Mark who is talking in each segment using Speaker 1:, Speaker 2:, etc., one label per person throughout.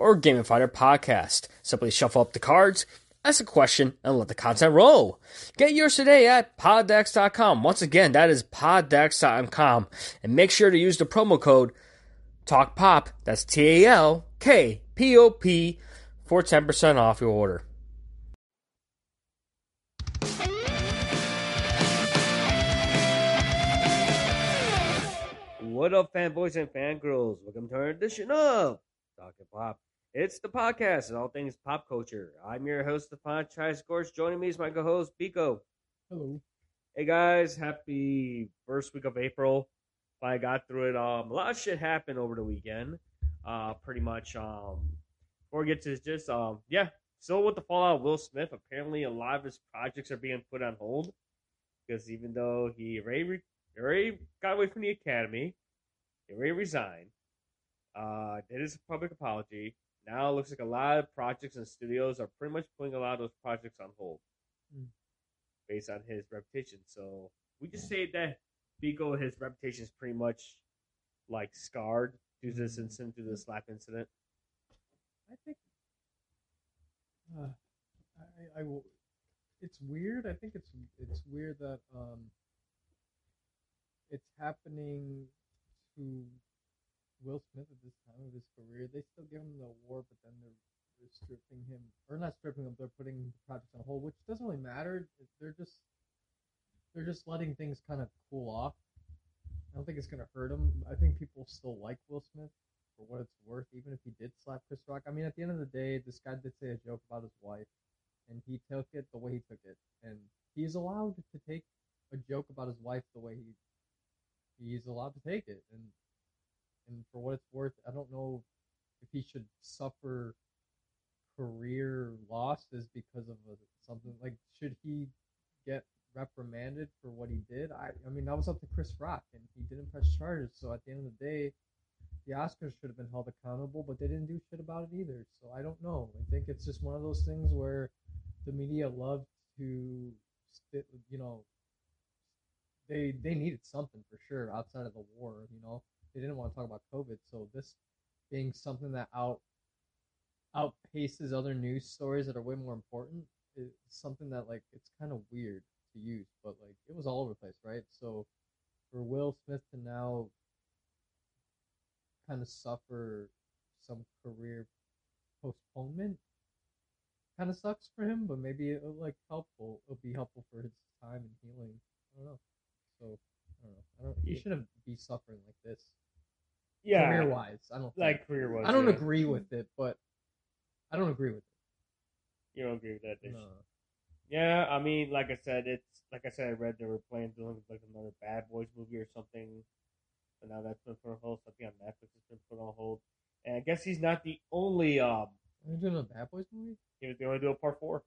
Speaker 1: or gamify their podcast. Simply shuffle up the cards, ask a question, and let the content roll. Get yours today at poddex.com. Once again, that is poddex.com. And make sure to use the promo code TALKPOP, that's T A L K P O P, for 10% off your order. What up, fanboys and fangirls? Welcome to our edition of Talking Pop. It's the podcast and all things pop culture. I'm your host, Stefan Chai Gorge. Joining me is my co-host, Pico.
Speaker 2: Hello.
Speaker 1: Hey guys, happy first week of April. I got through it. Um, a lot of shit happened over the weekend. Uh, pretty much. Um, before we get to just um, yeah, still with the fallout of Will Smith. Apparently, a lot of his projects are being put on hold because even though he already, re- already got away from the Academy, he already resigned. Uh, did his public apology. Now it looks like a lot of projects and studios are pretty much putting a lot of those projects on hold
Speaker 2: Mm.
Speaker 1: based on his reputation. So we just say that Bigo, his reputation is pretty much like scarred due to this incident, due to the slap incident.
Speaker 2: I think uh, I, I will. It's weird. I think it's it's weird that um it's happening to Will Smith at this time of his career. They still give him the award, but then they're, they're stripping him, or not stripping him. They're putting the projects on hold, which doesn't really matter. They're just they're just letting things kind of cool off. I don't think it's gonna hurt him. I think people still like Will Smith for what it's worth, even if he did slap Chris Rock. I mean, at the end of the day, this guy did say a joke about his wife, and he took it the way he took it, and he's allowed to take a joke about his wife the way he he's allowed to take it, and and for what it's worth, I don't know if he should suffer career losses because of a, something like should he get reprimanded for what he did? I I mean that was up to Chris Rock, and he didn't press charges. So at the end of the day, the Oscars should have been held accountable, but they didn't do shit about it either. So I don't know. I think it's just one of those things where the media loved to, you know, they they needed something for sure outside of the war. You know, they didn't want to talk about COVID. So this being something that out outpaces other news stories that are way more important is something that like it's kind of weird to use, but like it was all over the place, right? So for Will Smith to now kind of suffer some career postponement kind of sucks for him, but maybe it'll like helpful. It'll be helpful for his time and healing. I don't know. So I don't know. I don't. He shouldn't be suffering like this.
Speaker 1: Yeah,
Speaker 2: career wise, I don't. Think.
Speaker 1: like career was.
Speaker 2: I don't
Speaker 1: yeah.
Speaker 2: agree with it, but I don't agree with it.
Speaker 1: You don't agree with that?
Speaker 2: No.
Speaker 1: Yeah, I mean, like I said, it's like I said, I read they were planning to do like another Bad Boys movie or something, but now that's been put on hold. Something on Netflix has been put on hold, and I guess he's not the only. Um,
Speaker 2: Are you doing a Bad Boys movie?
Speaker 1: he was going to do a part four,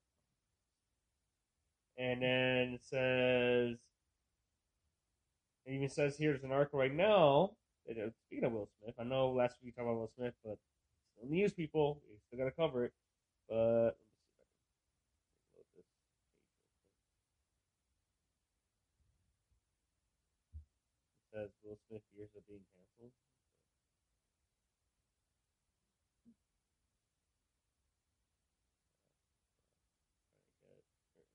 Speaker 1: and then it says, it even says here's an article right now. That, uh, Speaking of Will Smith, I know last week we talked about Will Smith, but still news people, we still got to cover it. But says Will Smith years of being canceled. Trying to get it. Here we go.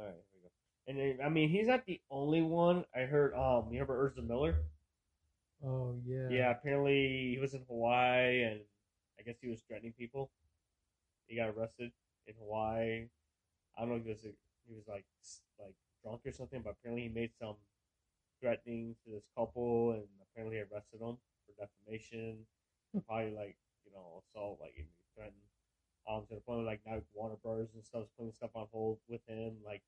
Speaker 1: All right, here we go. And then, I mean, he's not the only one. I heard, um, you remember Ezra Miller?
Speaker 2: Oh yeah.
Speaker 1: Yeah, apparently he was in Hawaii, and I guess he was threatening people. He got arrested in Hawaii. I don't know if he was he was like like drunk or something, but apparently he made some threatening to this couple, and apparently arrested them for defamation. Probably like you know assault, like he threatened. Um, to the point where like now Warner Brothers and stuff stuff's putting stuff on hold with him. Like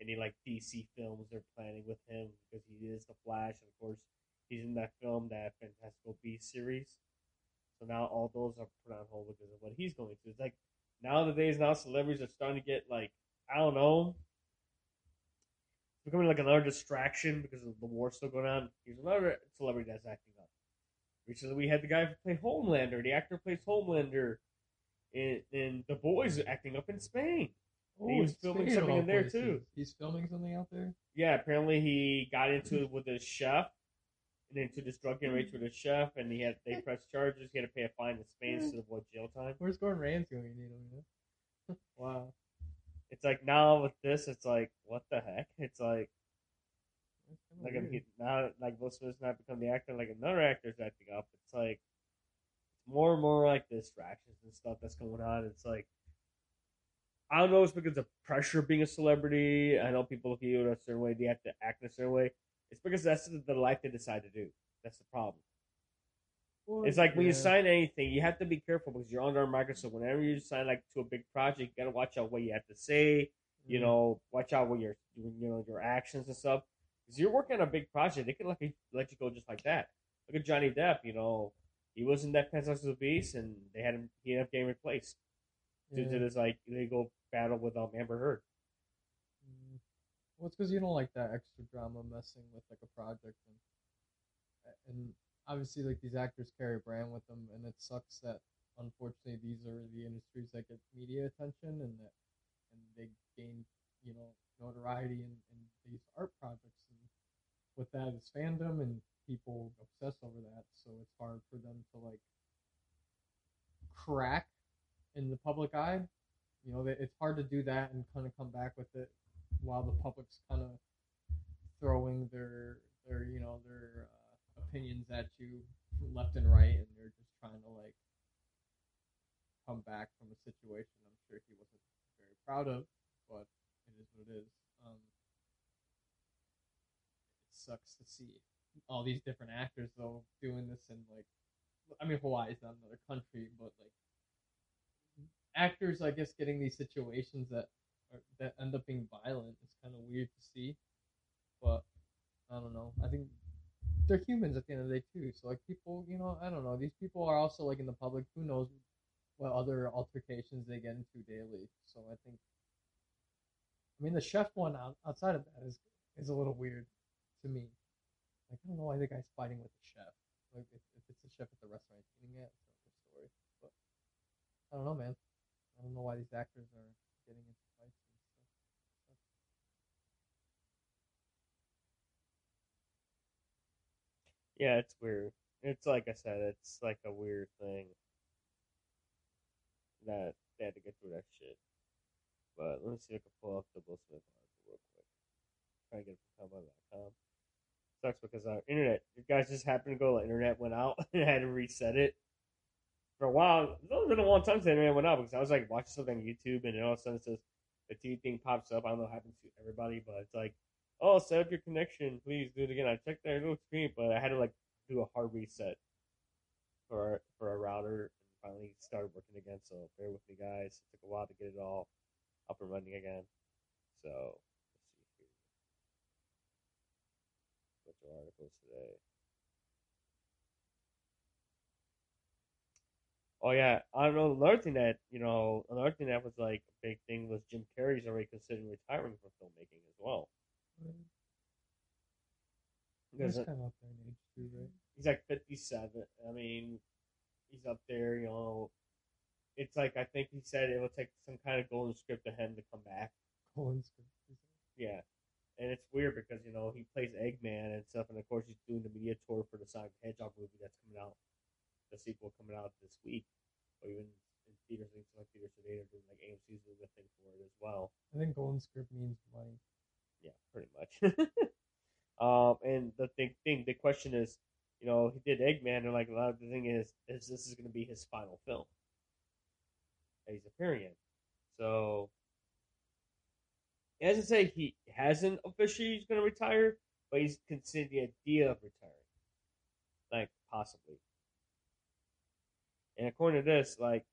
Speaker 1: any like DC films they're planning with him because he is the Flash, and of course he's in that film, that Fantastical Beast series. So now all those are put on hold because of what he's going through. It's like nowadays, now celebrities are starting to get like I don't know, becoming like another distraction because of the war still going on. Here's another celebrity that's acting up. Recently, we had the guy who played Homelander, the actor plays Homelander and, in The Boys, acting up in Spain. He was filming something in there,
Speaker 2: places,
Speaker 1: too.
Speaker 2: He's filming something out there.
Speaker 1: Yeah, apparently he got into it with his chef and into this drug race with his chef, and he had they pressed charges. He had to pay a fine in Spain to avoid jail time.
Speaker 2: Where's Gordon Ramsay when you need him? You know? wow.
Speaker 1: It's like now with this, it's like what the heck? It's like like
Speaker 2: weird.
Speaker 1: he, now like Will Smith's not become the actor, like another actor's acting up. It's like it's more and more like distractions and stuff that's going on. It's like I don't know, if it's because of pressure of being a celebrity. I know people look at you in a certain way, they have to act in a certain way. It's because that's the the life they decide to do. That's the problem.
Speaker 2: Well,
Speaker 1: It's like when you sign anything, you have to be careful because you're under a microscope. Whenever you sign like to a big project, you gotta watch out what you have to say. You
Speaker 2: Mhm.
Speaker 1: know, watch out what your you know your actions and stuff. Because you're working on a big project, they could let you let you go just like that. Look at Johnny Depp. You know, he was in that Fantastic Beast, and they had him. He ended up getting replaced due to this like illegal battle with um, Amber Heard.
Speaker 2: Mm. Well, it's because you don't like that extra drama messing with like a project, and and obviously like these actors carry a brand with them, and it sucks that unfortunately these are the industries that get media attention and that and they gain you know notoriety in, in these art projects, and with that is fandom and people obsess over that, so it's hard for them to like crack in the public eye. You know, it's hard to do that and kind of come back with it while the public's kind of throwing their their you know their uh, opinions at you left and right, and they're just trying to like come back from a situation I'm sure he wasn't very proud of, but it is what it is. Um, it sucks to see all these different actors though doing this in like, I mean Hawaii is not another country, but like actors I guess getting these situations that are, that end up being violent is kind of weird to see, but I don't know. I think they're humans at the end of the day too. So like people, you know, I don't know. These people are also like in the public. Who knows what other altercations they get into daily? So I think. I mean, the chef one out, outside of that is is a little weird to me. Like I don't know why the guy's fighting with the chef. Like if, if it's the chef at the restaurant eating another story. But I don't know, man. I don't know why these actors are getting into fights and stuff.
Speaker 1: Yeah, it's weird. It's like I said, it's like a weird thing that they had to get through that shit. But let me see if I can pull up the Will Smith article real quick. Try to get it from Combo.com. Sucks because our internet, you guys just happened to go, the internet went out and I had to reset it. For a while, it's been a long time since internet went out because I was like watching something on YouTube and all of a sudden it says the TV thing pops up. I don't know what happens to everybody, but it's like, oh, set up your connection. Please do it again. I checked their little screen, but I had to like do a hard reset for for our router and finally started working again. So bear with me, guys. It took a while to get it all up and running again. So let's see of articles today. Oh yeah, I don't know. Another thing that you know, another thing that was like a big thing was Jim Carrey's already considering retiring from filmmaking as well.
Speaker 2: He's
Speaker 1: Because
Speaker 2: kind of up there in age too, right?
Speaker 1: he's like 57. I mean, he's up there, you know. It's like, I think he said it will take some kind of golden script to him to come back.
Speaker 2: Colin's
Speaker 1: Yeah. And it's weird because, you know, he plays Eggman and stuff. And of course, he's doing the media tour for the Sonic Hedgehog movie that's coming out, the sequel coming out this week. Or even in theaters, I think some theaters today are doing like AMC's doing a thing for it as well.
Speaker 2: I think Golden Script means money.
Speaker 1: Yeah, pretty much. um, and the thing, thing, the question is, you know, he did Eggman, and like a lot of the thing is, is this is going to be his final film that he's appearing in. So, he doesn't say he hasn't officially he's going to retire, but he's considering the idea of retiring, like possibly. And according to this, like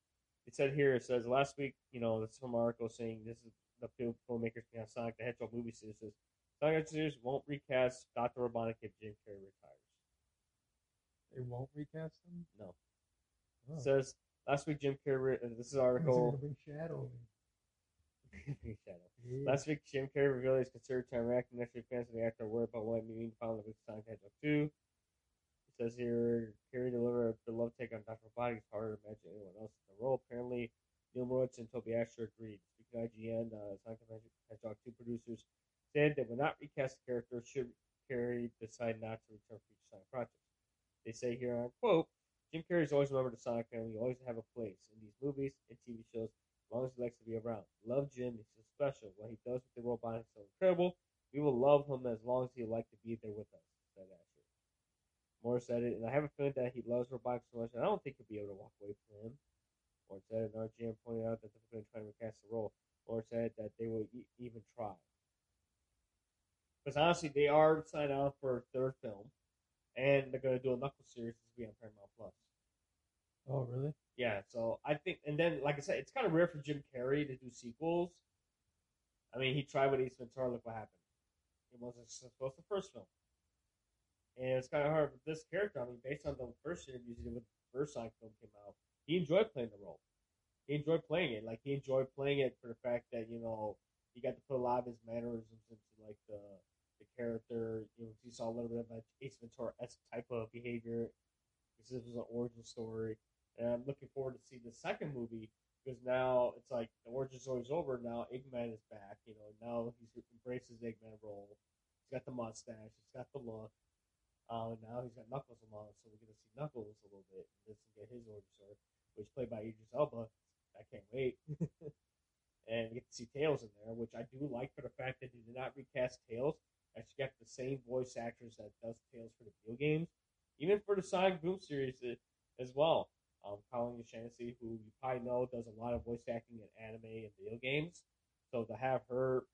Speaker 1: it said here, it says last week, you know, this from article saying this is the film, filmmakers behind Sonic the Hedgehog movie series says Sonic the Hedgehog series won't recast Dr. Robotnik if Jim Carrey retires.
Speaker 2: They won't recast him.
Speaker 1: No.
Speaker 2: Oh.
Speaker 1: It says last week Jim Carrey. Uh, this is article.
Speaker 2: Shadow. In?
Speaker 1: Last week, Jim Carrey revealed he's considered to interact week fans of the actor worried about what it means to follow the Sonic the Hedgehog 2. It says here, Carrey delivered a beloved take on Dr. Robotnik. It's harder to imagine anyone else in the role. Apparently, Neal Moritz and Toby Ascher agreed. Speaking of IGN, uh, Sonic the Hedgehog 2 producers said they would not recast the character should Carrey decide not to return for future Sonic projects. They say here, on quote, Jim Carrey is always remembered the Sonic family, always have a place in these movies and TV shows as long as he likes to be around. Love Jim, he's so special. What he does with the robot is so incredible. We will love him as long as he like to be there with us, said Ascher. Moore said it, and I have a feeling that he loves Robotnik so much, and I don't think he'll be able to walk away from him. Moore said, and RGM pointed out that they're going to try to recast the role. Moore said that they will e- even try. Because honestly, they are signed on for a third film, and they're going to do a Knuckles series to be on Paramount Plus.
Speaker 2: Oh, really?
Speaker 1: Yeah, so I think, and then like I said, it's kind of rare for Jim Carrey to do sequels. I mean, he tried with Ace Ventura. Look what happened. It wasn't supposed to the first film, and it's kind of hard with this character. I mean, based on the first interviews he did with the first Sonic film came out, he enjoyed playing the role. He enjoyed playing it. Like he enjoyed playing it for the fact that you know he got to put a lot of his mannerisms into like the the character. You know, he saw a little bit of like Ace Ventura esque type of behavior this was an origin story. And I'm looking forward to see the second movie because now it's like the origin story's over. Now Eggman is back. You know, now he's embraced his Eggman role. He's got the mustache. He's got the look. Uh, now he's got Knuckles along, so we're gonna see Knuckles a little bit. This and get his origin story, which played by Idris Elba. I can't wait. and we get to see Tails in there, which I do like for the fact that they did not recast Tails. Actually, got the same voice actress that does Tails for the video games, even for the Sonic Boom series uh, as well um, Colleen O'Shaughnessey, who you probably know does a lot of voice acting in anime and video games. So to have her,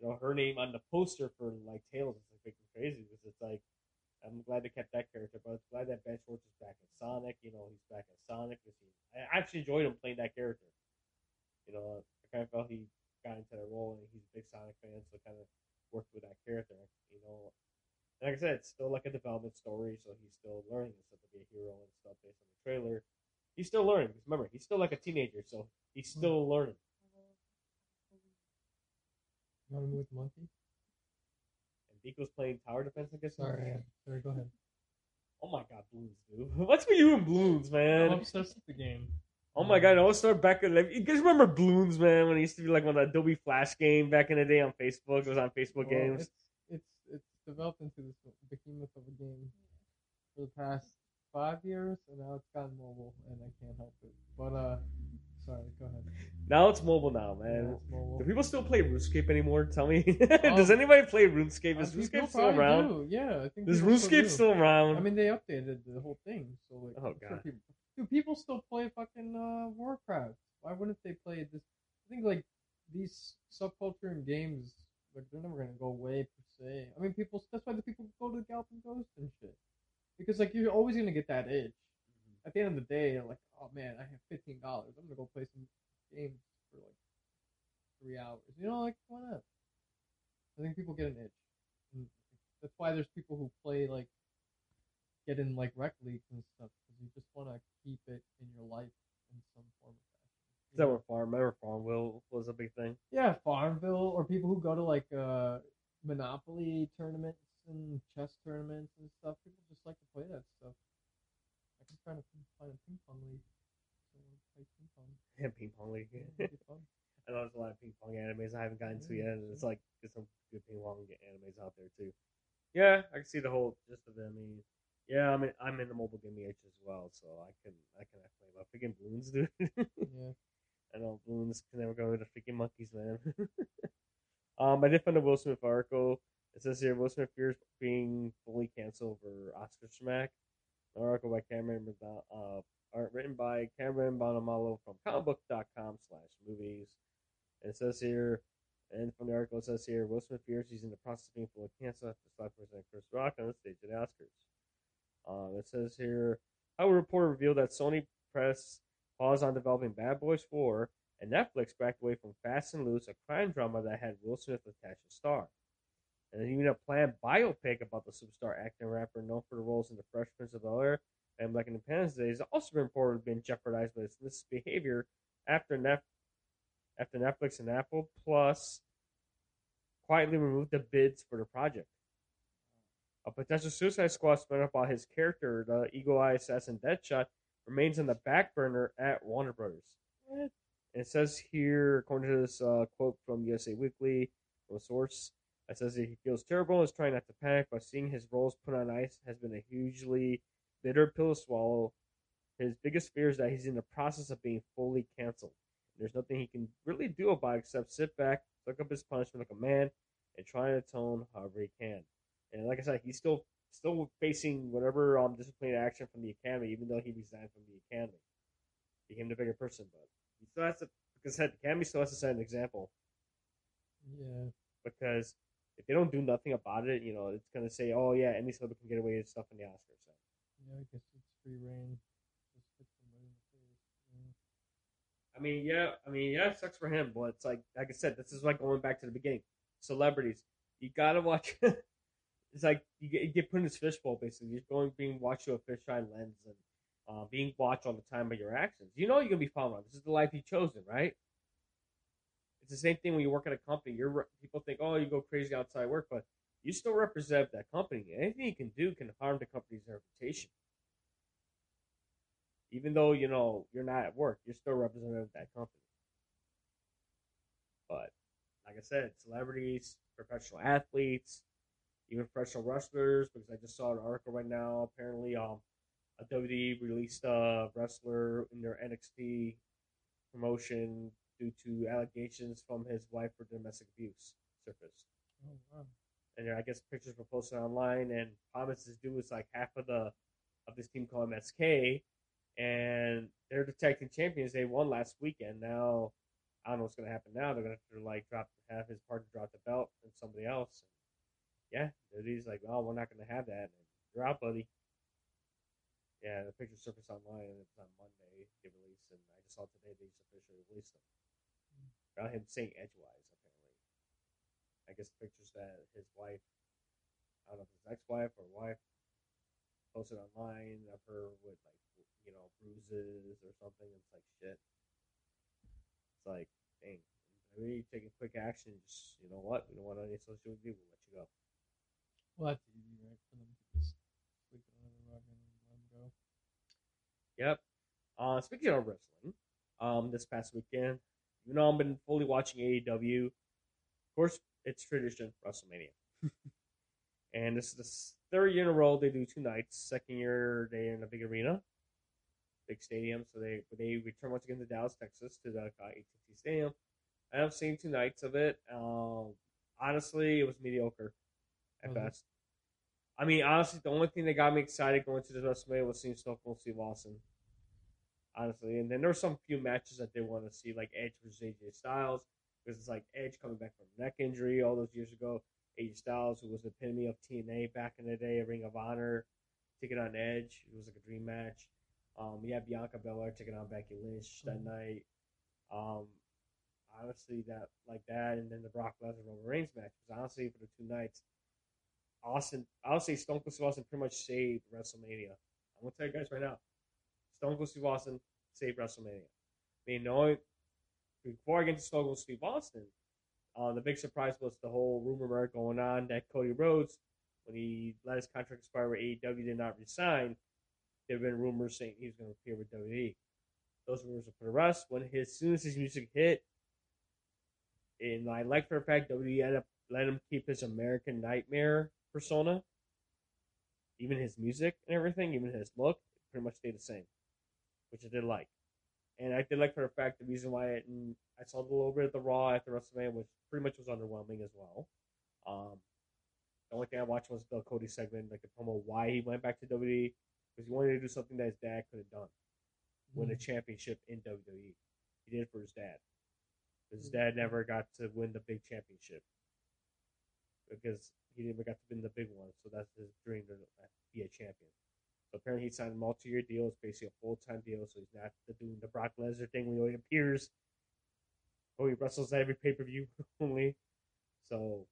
Speaker 1: you know, her name on the poster for like Tails is like crazy because it's like I'm glad they kept that character, but I'm glad that Ben Schwartz is back in Sonic. You know, he's back in Sonic. He, I actually enjoyed him playing that character. You know, I kind of felt he got into the role, and he's a big Sonic fan, so kind of worked with that character. You know, like I said, it's still like a development story, so he's still learning and stuff to be a hero and stuff based on the trailer he's still learning. Because remember, he's still like a teenager, so he's still mm-hmm. learning.
Speaker 2: You want to move with Monkey?
Speaker 1: And Deco's playing tower defense against.
Speaker 2: Sorry, sorry. Go ahead.
Speaker 1: Oh my god, balloons, dude! What's with you and balloons, man?
Speaker 2: I'm obsessed with the game.
Speaker 1: Oh my god, I always start back at like you guys remember balloons, man? When it used to be like on the Adobe Flash game back in the day on Facebook. It was on Facebook
Speaker 2: Well,
Speaker 1: games.
Speaker 2: It's, it's it's developed into this behemoth of a game for the past five years, and now it's gotten mobile, and I can't help it. But uh, sorry. Go ahead.
Speaker 1: Now it's mobile now, man.
Speaker 2: it's mobile.
Speaker 1: Do people still play RuneScape anymore? Tell me.
Speaker 2: Um,
Speaker 1: Does anybody play RuneScape? Is RuneScape still around?
Speaker 2: do, Yeah, I think
Speaker 1: Is RuneScape still around?
Speaker 2: I mean, they updated the whole thing, so like,
Speaker 1: Oh,
Speaker 2: sure
Speaker 1: God.
Speaker 2: people, dude, people still play fucking uh, Warcraft. Why wouldn't they play this? I think like these subculture and games, like they're never gonna go away per se. I mean, people. That's why the people go to Galloping Ghost and shit, because like you're always gonna get that itch. At the end of the day, you're like, oh man, I have fifteen dollars. I'm gonna go play some games for like three hours. You know, like why not? I think people get an itch. And that's why there's people who play like get in like rec leagues and stuff because you just want to keep it in your life in some form of fashion.
Speaker 1: Is that where Farm? Remember Farmville was a big thing?
Speaker 2: Yeah, Farmville or people who go to like uh Monopoly tournaments and chess tournaments and stuff. People just like to play that stuff. I can try to find a ping pong league. So I play ping pong.
Speaker 1: Yeah, ping pong league.
Speaker 2: Yeah, it'd be fun.
Speaker 1: I know there's a lot of ping pong animes I haven't gotten to yet, and it's like there's some good ping pong animes out there too. Yeah, I can see the whole gist of it. I mean, yeah, I'm in, I'm in the mobile game age as well, so I can I can play about freaking balloons, dude.
Speaker 2: Yeah.
Speaker 1: I know balloons can never go the freaking monkeys, man. um, I did find a Will Smith article. It says here Will Smith fears being fully canceled for Oscar smack. An article by Cameron, uh, art written by Cameron Bonomolo from comicbook.com slash movies. And it says here, and from the article it says here, Will Smith fears he's in the process of being fully canceled after Slap presenting Chris Rock on the stage at Oscars. Um, it says here, how a reporter revealed that Sony Press paused on developing Bad Boys 4 and Netflix backed away from Fast and Loose, a crime drama that had Will Smith attached to star. And then even a planned biopic about the superstar actor rapper known for the roles in The Fresh Prince of Bel Air and Black Independence Day has also been reported been jeopardized by his this misbehavior after Nef- after Netflix and Apple Plus quietly removed the bids for the project. A potential Suicide Squad spin-off about his character, the Eagle Eye assassin Deadshot, remains on the back burner at Warner Brothers. And it says here, according to this uh, quote from USA Weekly, from a source, it says that he feels terrible and is trying not to panic, but seeing his roles put on ice has been a hugely bitter pill to swallow. His biggest fear is that he's in the process of being fully canceled. There's nothing he can really do about it except sit back, suck up his punishment like a man, and try to atone however he can. And like I said, he's still still facing whatever um disciplinary action from the academy, even though he resigned from the academy, became the bigger person. But he still has to, because the academy still has to set an example.
Speaker 2: Yeah.
Speaker 1: Because if they don't do nothing about it, you know, it's gonna say, oh yeah, any celebrity can get away with stuff in the Oscars. So.
Speaker 2: Yeah, I guess it's free reign. Just hit somebody in the face. Yeah.
Speaker 1: I mean, yeah, I mean, yeah, it sucks for him, but it's like, like I said, this is like going back to the beginning. Celebrities, you gotta watch. it's like you get, you get put in this fishbowl. Basically, you're going being watched through a fisheye lens and uh, being watched all the time by your actions. You know you're gonna be followed. This is the life you've chosen, right? It's the same thing when you work at a company. You're people think, oh, you go crazy outside work, but you still represent that company. Anything you can do can harm the company's reputation. Even though you know you're not at work, you're still representative of that company. But like I said, celebrities, professional athletes, even professional wrestlers. Because I just saw an article right now. Apparently, um, a WWE released a wrestler in their NXT promotion due to allegations from his wife for domestic abuse surfaced.
Speaker 2: Oh wow.
Speaker 1: And I guess pictures were posted online, and promises due was like half of the of this team called MSK, and they're team champions. They won last weekend. Now I don't know what's gonna happen now. They're gonna have to like drop have his partner drop the belt and somebody else. yeah, WWE's like, oh, we're not gonna have that. And you're out, buddy. Yeah, the picture surfaced online and it's on Monday they released, and I just saw today they just officially released them. About him saying edgewise, apparently. I guess pictures that his wife, I don't know if it's ex-wife or wife, posted online of her with like you know bruises or something. It's like shit. It's like, dang, maybe you're taking quick action. Just you know what, we don't want any social media. We'll let you go.
Speaker 2: Well, that's easy, right? For them to just sweep it under the rug and let them go.
Speaker 1: Yep. Uh, speaking of wrestling, um, this past weekend, even know, I've been fully watching AEW, of course, it's tradition WrestleMania, and this is the third year in a row they do two nights. Second year they in a big arena, big stadium, so they they return once again to Dallas, Texas, to the AT&T Stadium. And I've seen two nights of it. Um, honestly, it was mediocre at
Speaker 2: it?
Speaker 1: best. I mean, honestly, the only thing that got me excited going to this WrestleMania was seeing Stone Cold Steve Austin. Honestly, and then there were some few matches that they want to see, like Edge versus AJ Styles, because it's like Edge coming back from neck injury all those years ago. AJ Styles, who was the epitome of TNA back in the day, a Ring of Honor, taking on Edge. It was like a dream match. Um, we had Bianca Belair taking on Becky Lynch that
Speaker 2: Mhm.
Speaker 1: night. Um, honestly, that like that, and then the Brock Lesnar Roman Reigns match. Because honestly, for the two nights, Austin, I'll say Stone Cold Steve Austin pretty much saved WrestleMania. I'm gonna tell you guys right now, Stone Cold Steve Austin saved WrestleMania. I mean, knowing before I get to Stone Cold Steve Austin, uh, the big surprise was the whole rumor mill going on that Cody Rhodes, when he let his contract expire with AEW, did not resign. There have been rumors saying he was going to appear with WWE. Those rumors were put to rest when his, as soon as his music hit, and I like for a fact WWE ended up letting him keep his American Nightmare persona, even his music and everything, even his look, pretty much stayed the same, which I did like. And I did like for a fact the reason why it, and I saw a little bit of the Raw after WrestleMania, which pretty much was underwhelming as well. Um, the only thing I watched was the Cody segment, like the promo why he went back to WWE, because he wanted to do something that his dad could have done, win a
Speaker 2: Mhm.
Speaker 1: championship in WWE. He did it for his dad. His
Speaker 2: Mhm.
Speaker 1: dad never got to win the big championship because he never got to win the big one. So that's his dream to be a champion. Apparently he signed a multi-year deal. It's basically a full-time deal. So he's not doing the Brock Lesnar thing when he appears Oh, he wrestles every pay per view only. So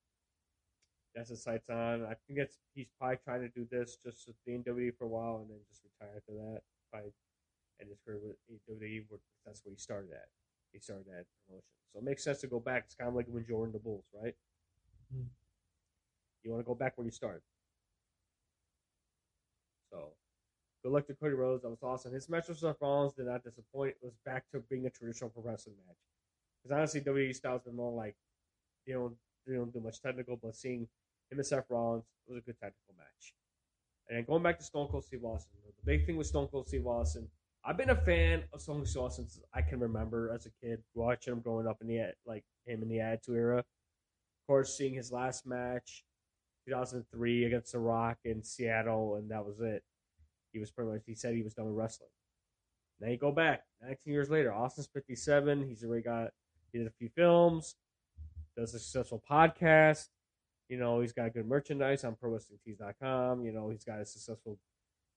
Speaker 1: that's his sights on. I think that's he's probably trying to do this just with the NWA for a while and then just retire after that. Probably end his career with WWE. Where that's where he started at. He started at promotion, so it makes sense to go back. It's kind of like when Jordan the Bulls, right?
Speaker 2: Hmm.
Speaker 1: You want to go back where you started. So, good luck to Cody Rhodes. That was awesome. His match with Seth Rollins did not disappoint. It was back to being a traditional pro wrestling match. Because honestly, WWE style's been more like they don't they don't do much technical, but seeing him and Seth Rollins was a good technical match. And going back to Stone Cold Steve Austin, the big thing with Stone Cold Steve Austin, I've been a fan of Stone Cold Steve Austin since I can remember as a kid, watching him growing up in the like him in the Attitude Era. Of course, seeing his last match, 2003 against The Rock in Seattle, and that was it. He was pretty much he said he was done with wrestling. Then you go back 19 years later. Austin's 57. He's already got he did a few films, does a successful podcast. You know, he's got good merchandise on ProWrestlingTees.com. You know, he's got a successful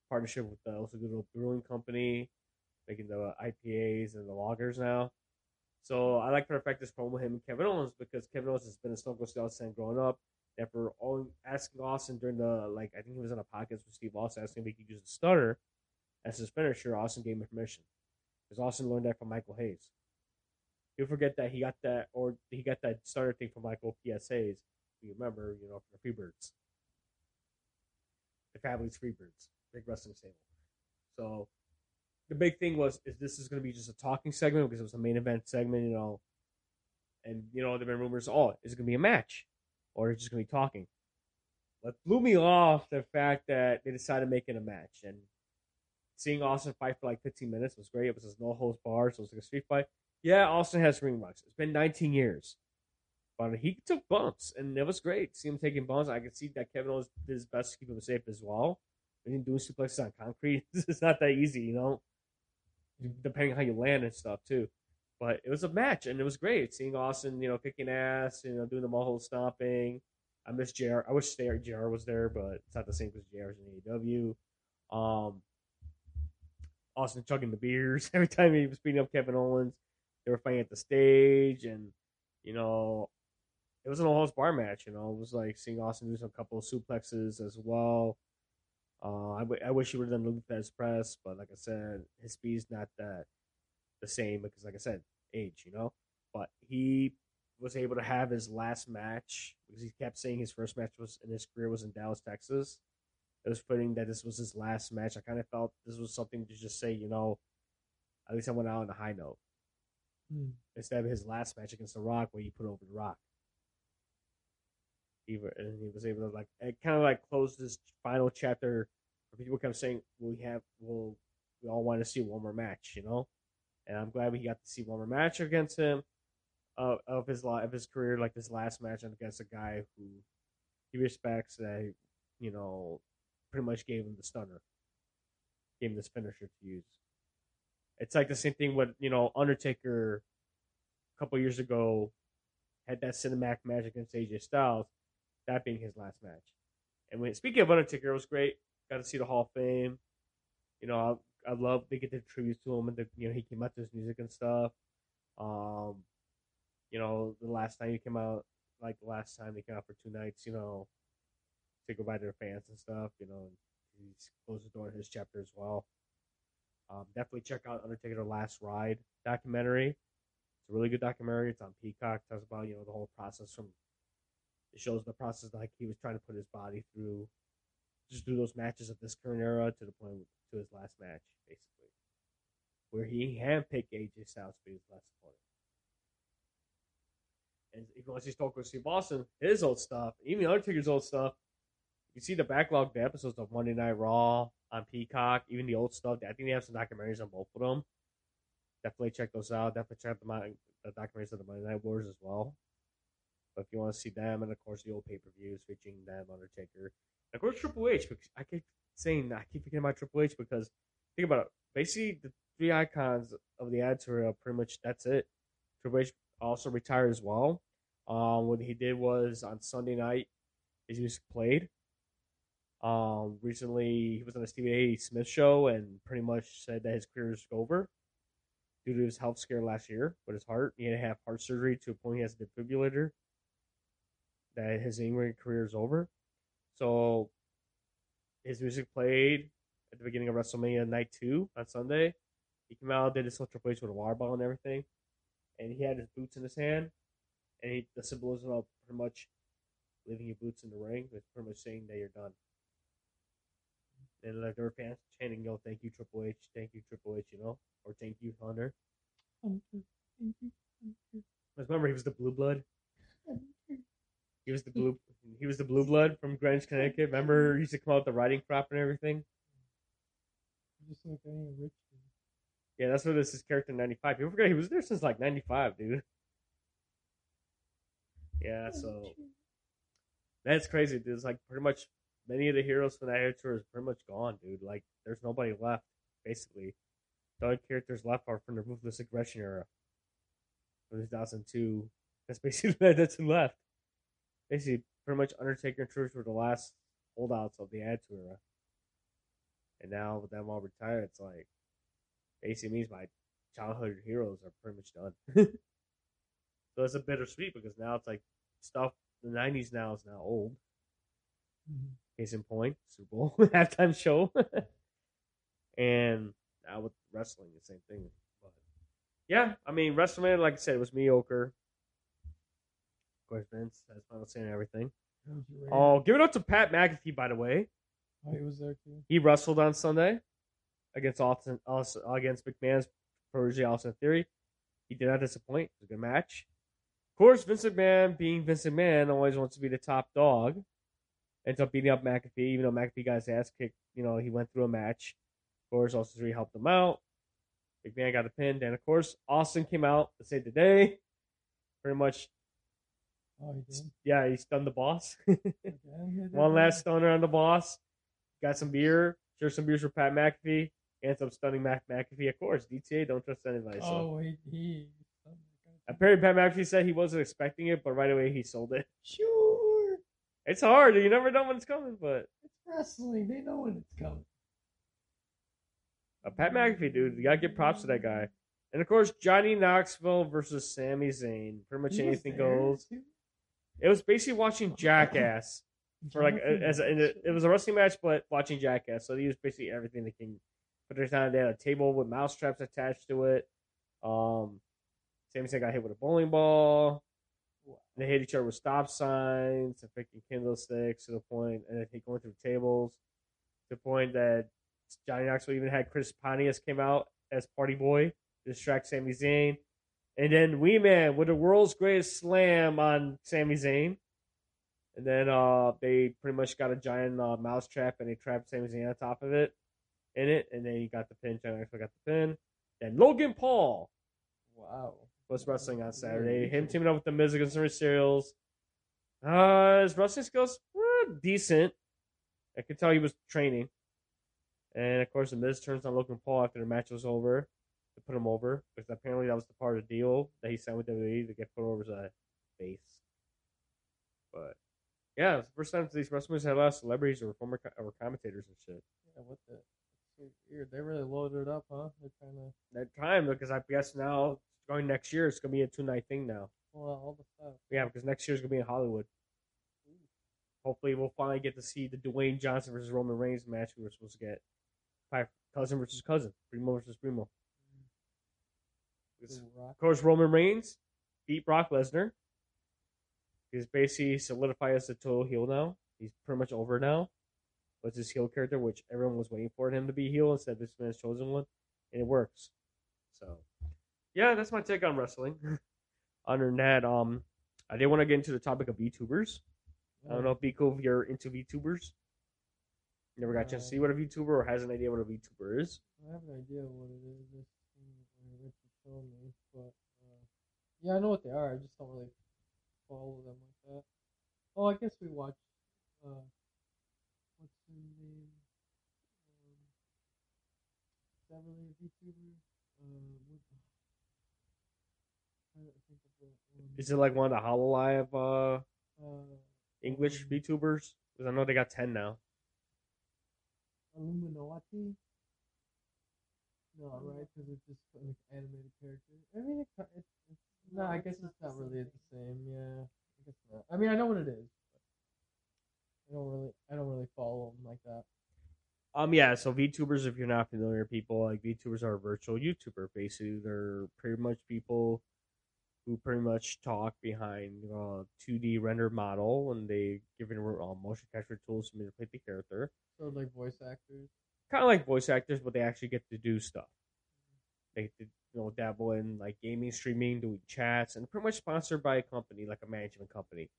Speaker 1: partnership with the El Segundo Brewing Company, making the IPAs and the loggers now. So I like to fact this promo him and Kevin Owens because Kevin Owens has been a Stone Cold Austin growing up. After all, asking Austin during the like, I think he was on a podcast with Steve Austin asking if he could use the Stunner as his finisher. Austin gave him permission because Austin learned that from Michael Hayes. You forget that he got that, or he got that starter thing from Michael P.S. Hayes. You remember, you know, from the Freebirds, the Fabulous Freebirds, big wrestling stable. So the big thing was is this is going to be just a talking segment because it was a main event segment, you know. And you know, there've been rumors, oh, is it going to be a match, or just going to be talking? What blew me off the fact that they decided to make it a match, and seeing Austin fight for like 15 minutes was great. It was a no holds bar, so it was like a street fight. Yeah, Austin has ring marks. It's been 19 years, but he took bumps, and it was great. See him taking bumps. I could see that Kevin Owens did his best to keep him safe as well. But he doing suplexes on concrete. it's not that easy, you know. Depending on how you land and stuff too. But it was a match, and it was great seeing Austin, you know, kicking ass, you know, doing the mullet stomping. I miss JR. I wish JR was there, but it's not the same because JR's in AEW. Um, Austin chugging the beers every time he was beating up Kevin Owens. They were fighting at the stage, and you know, it was an all bar match. You know, it was like seeing Austin do some couple of suplexes as well. Uh, I, w- I wish he would have done the Lou Thesz press, but like I said, his speed's not that the same because, like I said, age. You know, but he was able to have his last match because he kept saying his first match was in his career was in Dallas, Texas. It was putting that this was his last match. I kind of felt this was something to just say, you know, at least I went out on a high note
Speaker 2: Hmm.
Speaker 1: instead of his last match against The Rock, where he put over The Rock. He, and he was able to like it kind of like close this final chapter. Where people kept saying, "We have, well, we all want to see one more match," you know. And I'm glad we got to see one more match against him uh, of his of his career, like this last match against a guy who he respects that you know pretty much gave him the stunner, gave him this finisher to use. It's like the same thing with you know Undertaker a couple years ago had that cinematic match against AJ Styles, that being his last match. And when speaking of Undertaker, it was great. Got to see the Hall of Fame. You know, I, love they get the tributes to him and the, you know he came out to his music and stuff. Um, you know, the last time he came out, like the last time they came out for two nights, you know, say goodbye to their fans and stuff. You know, he's closed the door to his chapter as well. Um, definitely check out Undertaker: Last Ride documentary. It's a really good documentary. It's on Peacock. It talks about you know the whole process from. It shows the process like he was trying to put his body through, just through those matches of this current era to the point to his last match, basically, where he handpicked AJ Styles to his last opponent. And if you want to see Austin, his old stuff, even Undertaker's old stuff, you see the backlog, the episodes of Monday Night Raw on Peacock, even the old stuff. I think they have some documentaries on both of them. Definitely check those out. Definitely check out the, documentaries of the Monday Night Wars as well. But if you want to see them, and of course the old pay per views featuring them, Undertaker, and of course Triple H. Because I keep saying I keep forgetting about Triple H because think about it. Basically, the three icons of the Attitude Era, pretty much that's it. Triple H also retired as well. Um, what he did was on Sunday night, his music played. Um, recently he was on the Stephen A. Smith show and pretty much said that his career is over. due to his health scare last year with his heart. He had to have heart surgery to a point he has a defibrillator. That his in-ring career is over. So his music played at the beginning of WrestleMania Night Two on Sunday. He came out, did his Triple H with a water bottle and everything, and he had his boots in his hand, and he, the symbolism of pretty much leaving your boots in the ring was pretty much saying that you're done. And like there were fans chanting, "Yo, thank you Triple H, thank you Triple H," you know, or "Thank you Hunter."
Speaker 2: Thank you, thank you, thank you.
Speaker 1: Remember, he was the blue blood. He was the blue. He was the blue blood from Greenwich, Connecticut. Remember, he used to come out with the riding crop and everything.
Speaker 2: Just like any rich dude.
Speaker 1: Yeah, that's what this is character ninety five. People forget he was there since like ninety five, dude. Yeah, so that's crazy, dude. It's like pretty much many of the heroes from that era tour is pretty much gone, dude. Like there's nobody left, basically. The only characters left are from the ruthless aggression era. From 2002. That's basically that's who left. Basically, pretty much Undertaker and Trish were the last holdouts of the Attitude era. And now with them all retired, it's like basically means my childhood heroes are pretty much done. so it's a bittersweet because now it's like stuff the nineties now is now old.
Speaker 2: Mhm.
Speaker 1: Case in point, Super Bowl halftime show. and now with wrestling, the same thing. But yeah, I mean WrestleMania, like I said, it was mediocre. Of course, Vince has final say and everything. Oh, give it up to Pat McAfee, by the way.
Speaker 2: Oh, he was there too.
Speaker 1: He wrestled on Sunday against Austin, Austin against McMahon's protege Austin Theory. He did not disappoint. It was a good match. Of course, Vince McMahon, being Vince McMahon, always wants to be the top dog. Ends up beating up McAfee, even though McAfee got his ass kicked. You know, he went through a match. Of course, Austin Theory helped him out. McMahon got a pin. And of course, Austin came out to save the day. Pretty much,
Speaker 2: Oh, he did.
Speaker 1: yeah, he stunned the boss. One last stunner on the boss. Got some beer. Shared some beers for Pat McAfee. And some stunning Mac McAfee. Of course, DTA don't trust anybody. So
Speaker 2: Oh, he he.
Speaker 1: apparently, Pat McAfee said he wasn't expecting it, but right away he sold it.
Speaker 2: Sure,
Speaker 1: It's hard. You never know when it's coming, but
Speaker 2: it's wrestling. They know when it's coming.
Speaker 1: uh, Pat McAfee, dude, you gotta give props to that guy. And of course, Johnny Knoxville versus Sami Zayn. Pretty much
Speaker 2: He
Speaker 1: anything goes.
Speaker 2: too.
Speaker 1: It was basically watching Jackass. for like
Speaker 2: Jonathan
Speaker 1: as a, it was a wrestling match, but watching Jackass. So they used basically everything they can put their time. They had a table with mouse traps attached to it. Um, Sami Zayn got hit with a bowling ball. They hit each other with stop signs and freaking candlesticks to the point, and they going through tables to the point that Johnny Knoxville even had Chris Pontius came out as Party Boy to distract Sami Zayn, and then Wee Man with the world's greatest slam on Sami Zayn. And then uh, they pretty much got a giant uh, mouse trap and they trapped Sami Zayn on top of it, in it, and then he got the pin. Johnny Knoxville got the pin. Then Logan Paul
Speaker 2: Wow.
Speaker 1: was wrestling on Saturday. Him teaming up with the Miz against the Mysterios. Uh, his wrestling skills were decent. I could tell he was training. And of course, the Miz turns on Logan Paul after the match was over to put him over because apparently that was the part of the deal that he signed with WWE to get put over as a face. But yeah, it's the first time these wrestlers had a lot of celebrities or former co- or commentators and shit.
Speaker 2: Yeah, what the? Weird. They really loaded it up, huh? They're trying to
Speaker 1: They're trying because I guess now going next year it's gonna be a two night thing now.
Speaker 2: out all the stuff.
Speaker 1: Yeah, because next year's gonna be in Hollywood. Hopefully, we'll finally get to see the Dwayne Johnson versus Roman Reigns match we were supposed to get. Probably cousin versus cousin, Primo versus Primo. Because,
Speaker 2: The Rock.
Speaker 1: Of course, Roman Reigns beat Brock Lesnar. He's basically solidified as a total heel now. He's pretty much over now. With his heel character, which everyone was waiting for him to be heel instead of this man's chosen one, and it works. So, yeah, that's my take on wrestling. Other than that, um, I did want to get into the topic of VTubers. I don't know if Biko, if you're into VTubers. Never got a chance to see what a VTuber or has an idea what a VTuber is.
Speaker 2: I have an idea what it is. This thing uh, Rich is showing me, but uh, yeah, I know what they are. I just don't really follow them like that. Oh, I guess we watch. Uh, what's her name? Um, is that really a VTuber? Uh, what, I don't think of that one.
Speaker 1: Is it like one of the Hololive uh,
Speaker 2: uh,
Speaker 1: English
Speaker 2: um,
Speaker 1: VTubers? Because I know they got 10 now.
Speaker 2: Illuminati? No, right? Because it's just an animated characters. I mean, it, ki- it's, it's no, I guess it's not really the same. Yeah, I guess not. I mean, I know what it is. But I don't really, I don't really follow them like that.
Speaker 1: Um, yeah. So VTubers, if you're not familiar, people like VTubers are a virtual YouTuber. Basically, they're pretty much people who pretty much talk behind a 2D render model, and they give it uh, motion capture tools to manipulate the character.
Speaker 2: So like voice actors.
Speaker 1: Kind of like voice actors, but they actually get to do stuff. They you know dabble in like gaming, streaming, doing chats, and pretty much sponsored by a company like a management company.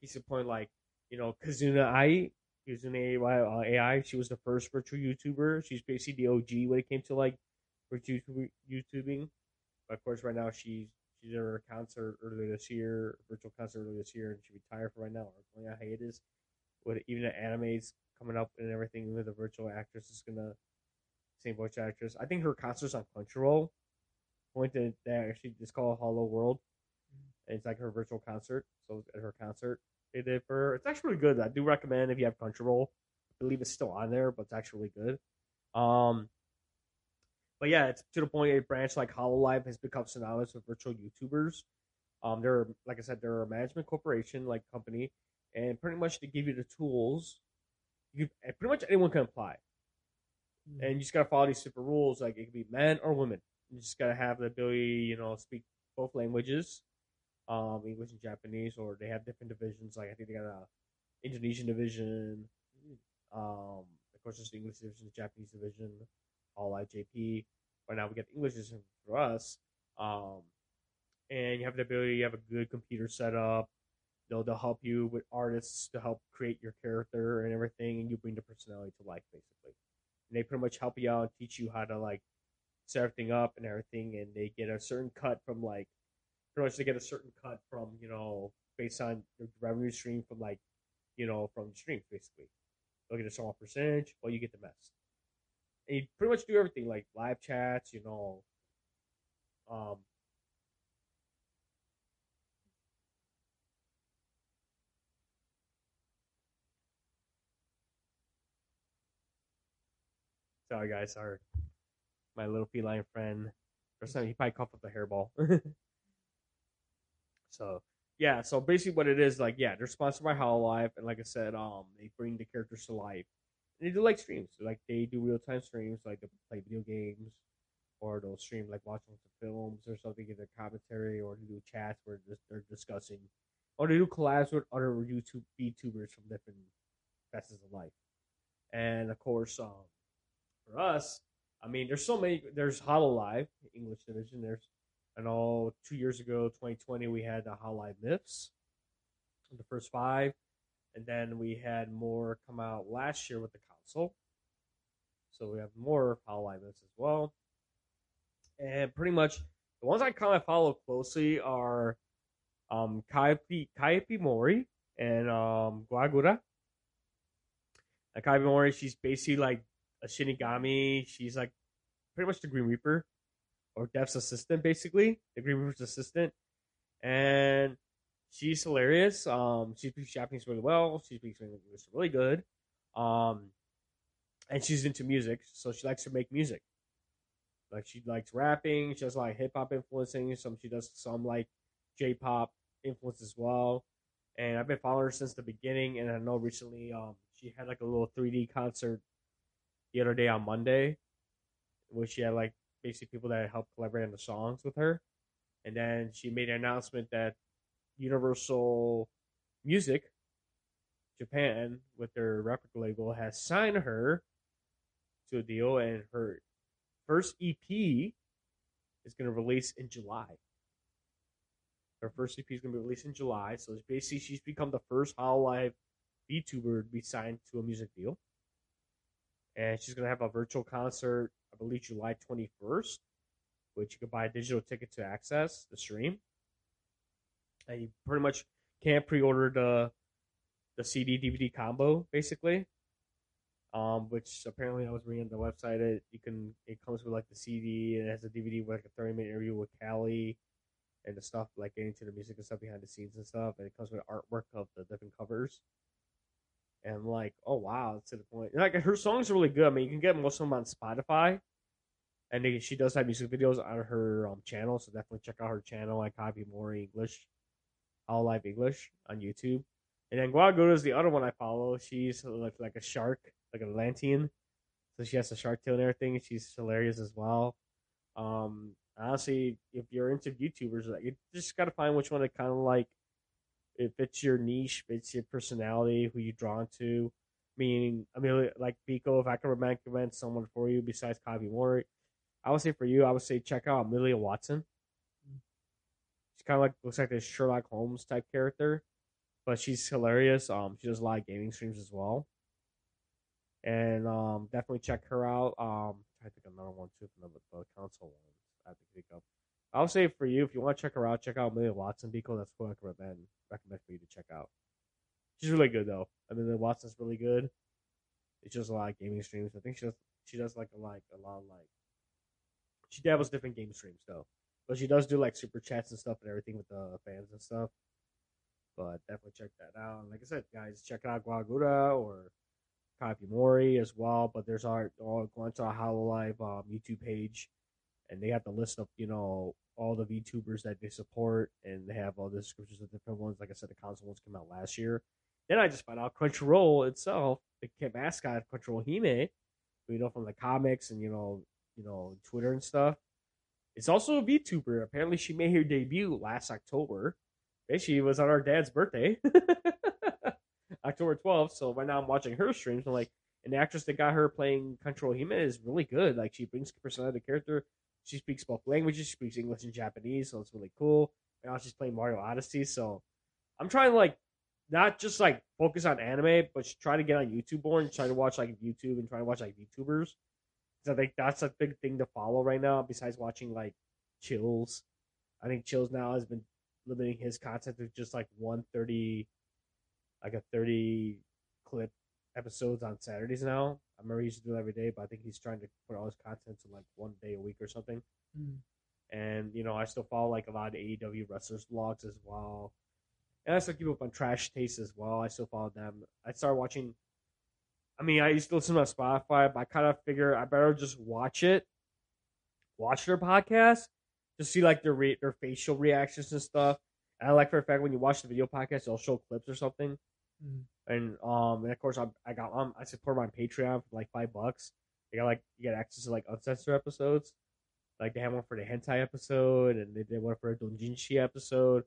Speaker 1: Case in point, like you know Kizuna AI, Kizuna AI, uh, AI, she was the first virtual YouTuber. She's basically the OG when it came to like virtual YouTubing. But of course, right now she's she did her concert earlier this year, virtual concert earlier this year, and she retired for right now, or going on hiatus. With even the animes coming up and everything, with the virtual actress is gonna same voice actress. I think her concerts on Crunchyroll. Point that they actually it's called Hello World. And it's like her virtual concert. So at her concert they did for her. It's actually really good. I do recommend if you have Crunchyroll. I believe it's still on there, but it's actually really good. Um but yeah, it's to the point a branch like Hololive has become synonymous with virtual YouTubers. Um, they're like I said, they're a management corporation like company, and pretty much they give you the tools. You pretty much anyone can apply, and you just gotta follow these super rules. Like it could be men or women. You just gotta have the ability, you know, speak both languages, um, English and Japanese, or they have different divisions. Like I think they got a Indonesian division. Um, of course, there's the English division, the Japanese division, all IJP. Right now, we get the English division for us. Um, and you have the ability, you have a good computer setup. They'll, they'll help you with artists to help create your character and everything, and you bring the personality to life, basically. And they pretty much help you out and teach you how to like set everything up and everything, and they get a certain cut from like pretty much they get a certain cut from you know based on the revenue stream from like you know from streams basically. They'll get a small percentage, but you get the best. And you pretty much do everything like live chats, you know. Um, sorry guys, sorry. My little feline friend. Or something. he probably coughed up a hairball. so yeah, so basically what it is, like, yeah, they're sponsored by Hololive, and like I said, um, they bring the characters to life. And they do like streams, like they do real time streams, like they play video games, or they'll stream like watching some films or something, get their commentary, or they do chats where just they're discussing, or they do collabs with other YouTube VTubers from different facets of life. And of course, um, for us, I mean, there's so many. There's Hololive English division. There's I know two years ago, 2020, we had the Hololive Myths, the first five, and then we had more come out last year with the Council. So we have more Hololive Myths as well. And pretty much the ones I kind of follow closely are um, Calli Mori and um, Guagura. Calli Mori, she's basically like a Shinigami. She's like pretty much the Grim Reaper or Death's assistant, basically the Grim Reaper's assistant, and she's hilarious. Um, she speaks Japanese really well. She speaks English really good. Um, and she's into music, so she likes to make music. Like she likes rapping. She does like hip hop influencing. Some she does some like J pop influence as well. And I've been following her since the beginning. And I know recently, um, she had like a little 3D concert the other day on Monday, where she had like basically people that helped collaborate on the songs with her. And then she made an announcement that Universal Music Japan, with their record label, has signed her to a deal, and her first EP is going to release in July. Her first EP is going to be released in July, so basically she's become the first Hololive VTuber to be signed to a music deal. And she's going to have a virtual concert, I believe July 21st, which you can buy a digital ticket to access the stream. And you pretty much can't pre-order the the CD DVD combo, basically. Um, which apparently I was reading the website. It you can it comes with like the CD and it has a DVD with like a 30 minute interview with Callie and the stuff like getting to the music and stuff behind the scenes and stuff. And it comes with artwork of the different covers. And like, oh wow, to the point. Like her songs are really good. I mean, you can get most of them on Spotify. and she does have music videos on her um, channel. So definitely check out her channel at Copy More English, Hololive English on YouTube. And then Gawr Gura is the other one I follow. She's like like a shark, like an Atlantean. So she has a shark tail and everything. She's hilarious as well. Um, honestly, if you're into YouTubers, you just got to find which one to kind of like. It fits your niche, fits your personality, who you're drawn to. Meaning, I mean, like Biko, if I could recommend someone for you besides Calli Mori, I would say for you, I would say check out Amelia Watson. She's kind of like looks like this Sherlock Holmes type character, but she's hilarious. Um, she does a lot of gaming streams as well, and um, definitely check her out. Um, I think another one too from the, Council ones. I have to pick up. I'll say for you, if you want to check her out, check out Amelia Watson because that's what I recommend recommend for you to check out. She's really good though. I mean, the Watson's really good. It's just a lot of gaming streams. I think she does she does like a like a lot of like she dabbles different game streams though, but she does do like super chats and stuff and everything with the fans and stuff. But definitely check that out. And like I said, guys, check out Gawr Gura or Calli Mori as well. But there's our all going to our Hololive um, YouTube page, and they have the list of you know all the VTubers that they support, and they have all the descriptions of different ones. Like I said, the Council ones came out last year. Then I just found out Crunchyroll itself, the mascot Crunchyroll Hime, you know from the comics and you know you know Twitter and stuff. It's also a VTuber. Apparently, she made her debut last October. She was on our dad's birthday, October 12th. So right now I'm watching her streams. I'm like, an actress that got her playing Crunchyroll Hime is really good. Like she brings personality to the character. She speaks both languages. She speaks English and Japanese, so it's really cool. And now she's playing Mario Odyssey. So I'm trying to like not just like focus on anime, but try to get on YouTube more and try to watch like YouTube and try to watch like YouTubers. So I think that's a big thing to follow right now. Besides watching like Chills, I think Chills now has been limiting his content to just like one thirty, like a thirty clip episodes on Saturdays now. I remember he used to do it every day, but I think he's trying to put all his content to like one day a week or something.
Speaker 2: Mm.
Speaker 1: And you know, I still follow like a lot of AEW wrestlers vlogs as well. And I still keep up on Trash Taste as well. I still follow them. I started watching. I mean, I used to listen to Spotify, but I kind of figure I better just watch it, watch their podcast, to see like their re- their facial reactions and stuff. And I like for a fact when you watch the video podcast, they'll show clips or something.
Speaker 2: Mm.
Speaker 1: And um, and of course I I got um I support my Patreon for like five bucks. They got like you get access to like uncensored episodes. Like they had one for the hentai episode, and they did one for a doujinshi episode,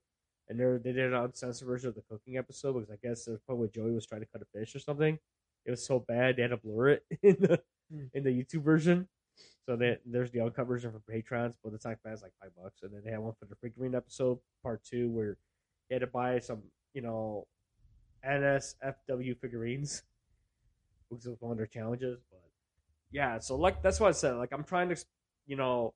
Speaker 1: and they they did an uncensored version of the cooking episode because I guess the point where Joey was trying to cut a fish or something. It was so bad they had to blur it in the
Speaker 2: Hmm.
Speaker 1: in the YouTube version. So that there's the uncut version for patrons, but it's not bad. It's like five bucks, and then they had one for the figurine episode part two where you had to buy some you know NSFW figurines, was one of their challenges. But yeah, so like that's what I said. Like I'm trying to, you know,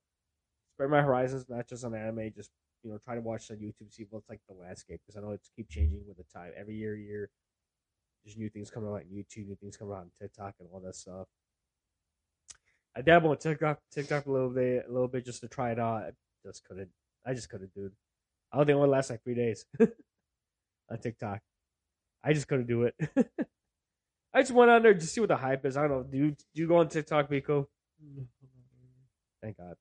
Speaker 1: spread my horizons, not just on anime, just you know, try to watch on YouTube, see what's like the landscape because I know it's keep changing with the time. Every year, year, there's new things coming out on YouTube, new things coming out on TikTok, and all that stuff. I dabble on TikTok, TikTok a little bit, a little bit just to try it out. I just couldn't. I just couldn't, dude. I don't think it would last like three days on TikTok. I just couldn't do it. I just went on there to see what the hype is. I don't know. Do you, do you go on TikTok, Biko? Thank God.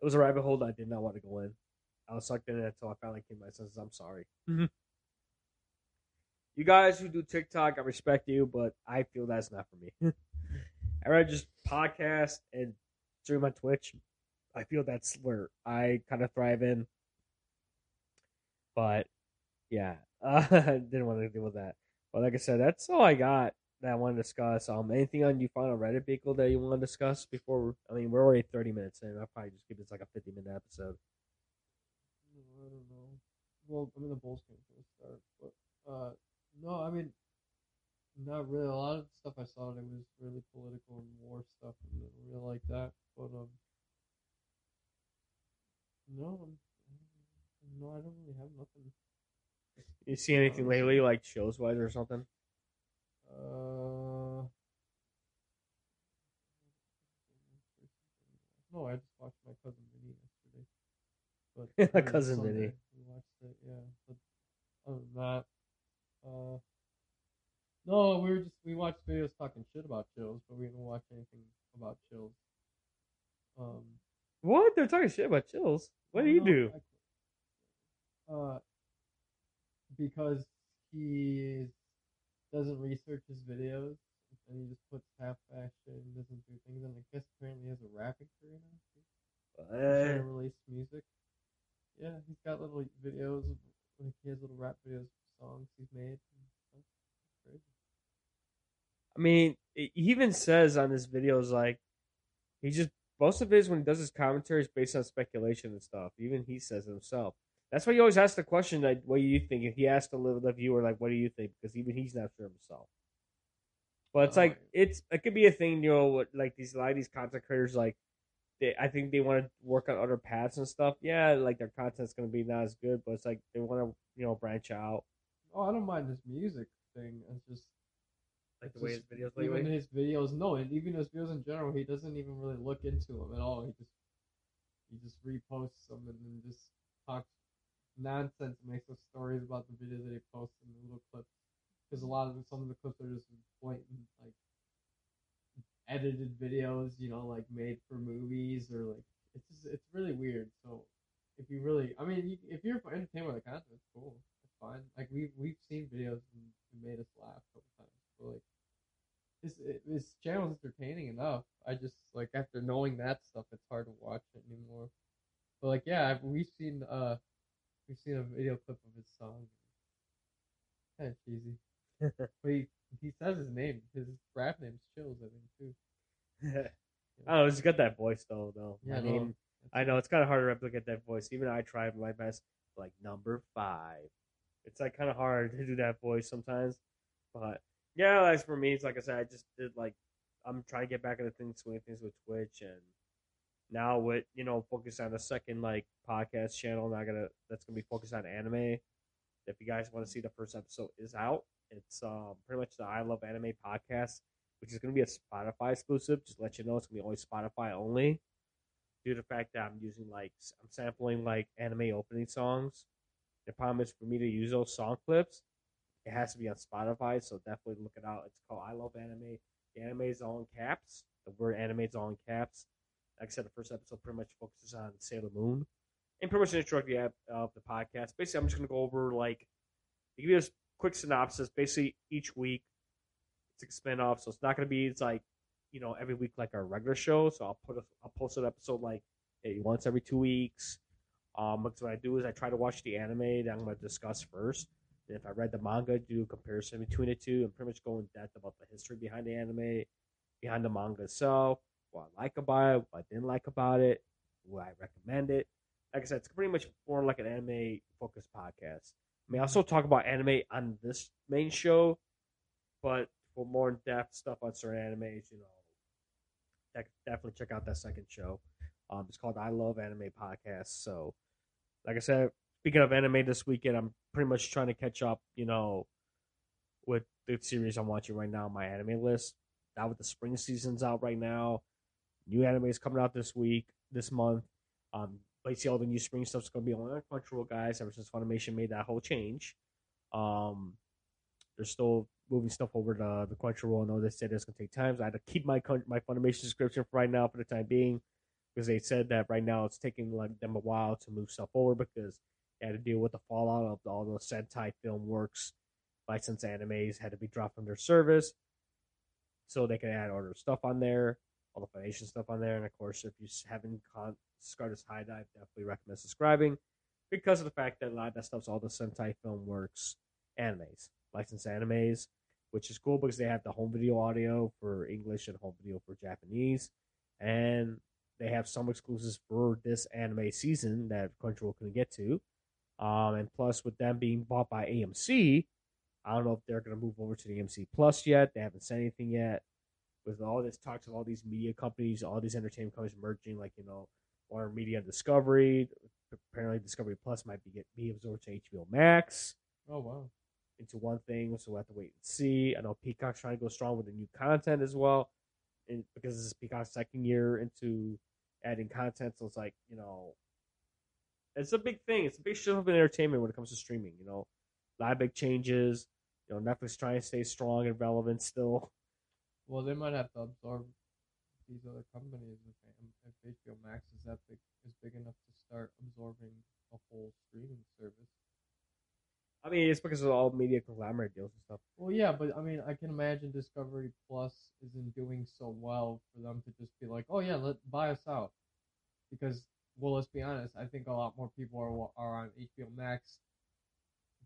Speaker 1: It was a rabbit hole that I did not want to go in. I was sucked in it until I finally came to my senses. I'm sorry.
Speaker 2: Mhm.
Speaker 1: You guys who do TikTok, I respect you, but I feel that's not for me. I rather just podcast and stream on Twitch. I feel that's where I kind of thrive in. But yeah, uh, didn't want to deal with that. But like I said, that's all I got that I want to discuss. Um, anything on you find on Reddit, Beagle, that you want to discuss before? I mean, we're already thirty minutes in. I'll probably just give this like a fifty minute episode.
Speaker 2: I don't know. Well, I mean the Bulls for the start, but uh, no, I mean, not really. A lot of the stuff I saw it was really political and war stuff, and I really like that. But um, no, no, I don't really have nothing.
Speaker 1: You see anything lately, like shows wise or something?
Speaker 2: Uh, no, I just watched my cousin Vinny yesterday. But mean,
Speaker 1: Cousin
Speaker 2: Sunday,
Speaker 1: Vinny.
Speaker 2: we watched it, yeah. But other than that, uh, No, we were just we watched videos talking shit about chills, but we didn't watch anything about chills. Um,
Speaker 1: What? They're talking shit about chills. What do you
Speaker 2: no,
Speaker 1: do?
Speaker 2: I- uh, because he doesn't research his videos and he just puts half action, doesn't do things, and I guess apparently he has a rapping career now. He's trying to release music. Yeah, he's got little videos. Of, like he has little rap videos, of songs he's made. And crazy.
Speaker 1: I mean, he even says on his videos like he just most of his when he does his commentary is based on speculation and stuff. Even he says it himself. That's why he always asks the question like, "What do you think?" If he asked the the viewer like, "What do you think?" Because even he's not sure himself. But it's
Speaker 2: Oh,
Speaker 1: like
Speaker 2: yeah.
Speaker 1: it's it could be a thing, you know, what like these a lot of these content creators like they I think they want to work on other paths and stuff. Yeah, like their content's gonna be not as good, but it's like they want to you know branch out.
Speaker 2: Oh, I don't mind this music thing. It's just
Speaker 1: Like the way his
Speaker 2: just
Speaker 1: videos
Speaker 2: even
Speaker 1: lately.
Speaker 2: his videos. No, and even his videos in general, he doesn't even really look into them at all. He just he just reposts them and then just talks nonsense, makes up stories about the videos that he posts in the little clips. Because a lot of some of the clips are just blatant like edited videos, you know, like made for movies or like it's just it's really weird. So if you really, I mean, you, if you're entertained by the content, it's cool. It's fine. Like we've we've seen videos and made us laugh a couple times. But like his his channel's entertaining enough. I just like after knowing that stuff, it's hard to watch it anymore. But like yeah, we've seen uh we've seen a video clip of his song. Kind of cheesy, but he he says his name. His rap name's Chills, I think too.
Speaker 1: I don't know. He's got that voice though. Though
Speaker 2: Yeah,
Speaker 1: I mean, I know it's kind of hard to replicate that voice. Even I tried my best. Like number five, it's like kind of hard to do that voice sometimes. But yeah, as for me, it's like I said, I just did like I'm trying to get back into things, swing things with Twitch, and now with you know focus on a second like podcast channel. Not gonna that's gonna be focused on anime. If you guys want to see the first episode is out, it's um pretty much the I Love Anime podcast, which is gonna be a Spotify exclusive. Just let you know, it's gonna be only Spotify only due to the fact that I'm using like i'm sampling like anime opening songs. The problem is for me to use those song clips, it has to be on Spotify. So definitely look it out. It's called I Love Anime. The anime is all in caps. The word anime is all in caps. Like I said, the first episode pretty much focuses on Sailor Moon, and pretty much an intro to the of the podcast. Basically, I'm just gonna go over like give you a quick synopsis. Basically, each week it's a spin off, so it's not gonna be it's like you know every week like our regular show. So I'll put a I'll post an episode like hey, once every two weeks. Um, because what I do is I try to watch the anime that I'm going to discuss first. And if I read the manga, do a comparison between the two, and pretty much go in depth about the history behind the anime, behind the manga itself, what I like about it, what I didn't like about it, would I recommend it. Like I said, it's pretty much more like an anime focused podcast. I mean, I also talk about anime on this main show, but for more in depth stuff on certain animes, you know, definitely check out that second show. Um, it's called I Love Anime Podcast. So, like I said, speaking of anime this weekend, I'm pretty much trying to catch up, you know, with the series I'm watching right now on my anime list. Now with the spring season's out right now, new anime is coming out this week, this month. Um, you see, all the new spring stuff's gonna be on Crunchyroll, guys. Ever since Funimation made that whole change, um, they're still moving stuff over to the Crunchyroll. I know they said it's gonna take time. So I had to keep my my Funimation subscription for right now for the time being because they said that right now it's taking like them a while to move stuff over because they had to deal with the fallout of all the Sentai Filmworks licensed animes had to be dropped from their service so they can add all their stuff on there, all the Funimation stuff on there. And of course, if you haven't caught discarded this HIDIVE, definitely recommend subscribing because of the fact that a lot of that stuff's all the Sentai Filmworks animes, licensed animes, which is cool because they have the home video audio for English and home video for Japanese. And they have some exclusives for this anime season that Crunchyroll couldn't get to. Um, and plus, with them being bought by AMC, I don't know if they're going to move over to the AMC Plus yet. They haven't said anything yet. With all this talks of all these media companies, all these entertainment companies merging, like you know, Warner Media and Discovery. Apparently, Discovery Plus might be get be absorbed to HBO Max
Speaker 2: Oh wow.
Speaker 1: into one thing, so we'll have to wait and see. I know Peacock's trying to go strong with the new content as well, and because this is Peacock's second year into adding content, so it's like you know, it's a big thing. It's a big shift in entertainment when it comes to streaming. You know, a lot of big changes. you know Netflix trying to stay strong and relevant still.
Speaker 2: Well, they might have to absorb these other companies if, if HBO Max is that big is big enough to start absorbing a whole streaming service.
Speaker 1: I mean, it's because of all media conglomerate deals and stuff.
Speaker 2: Well, yeah, but I mean, I can imagine Discovery Plus isn't doing so well for them to just be like, "Oh yeah, let buy us out," because well, let's be honest, I think a lot more people are are on HBO Max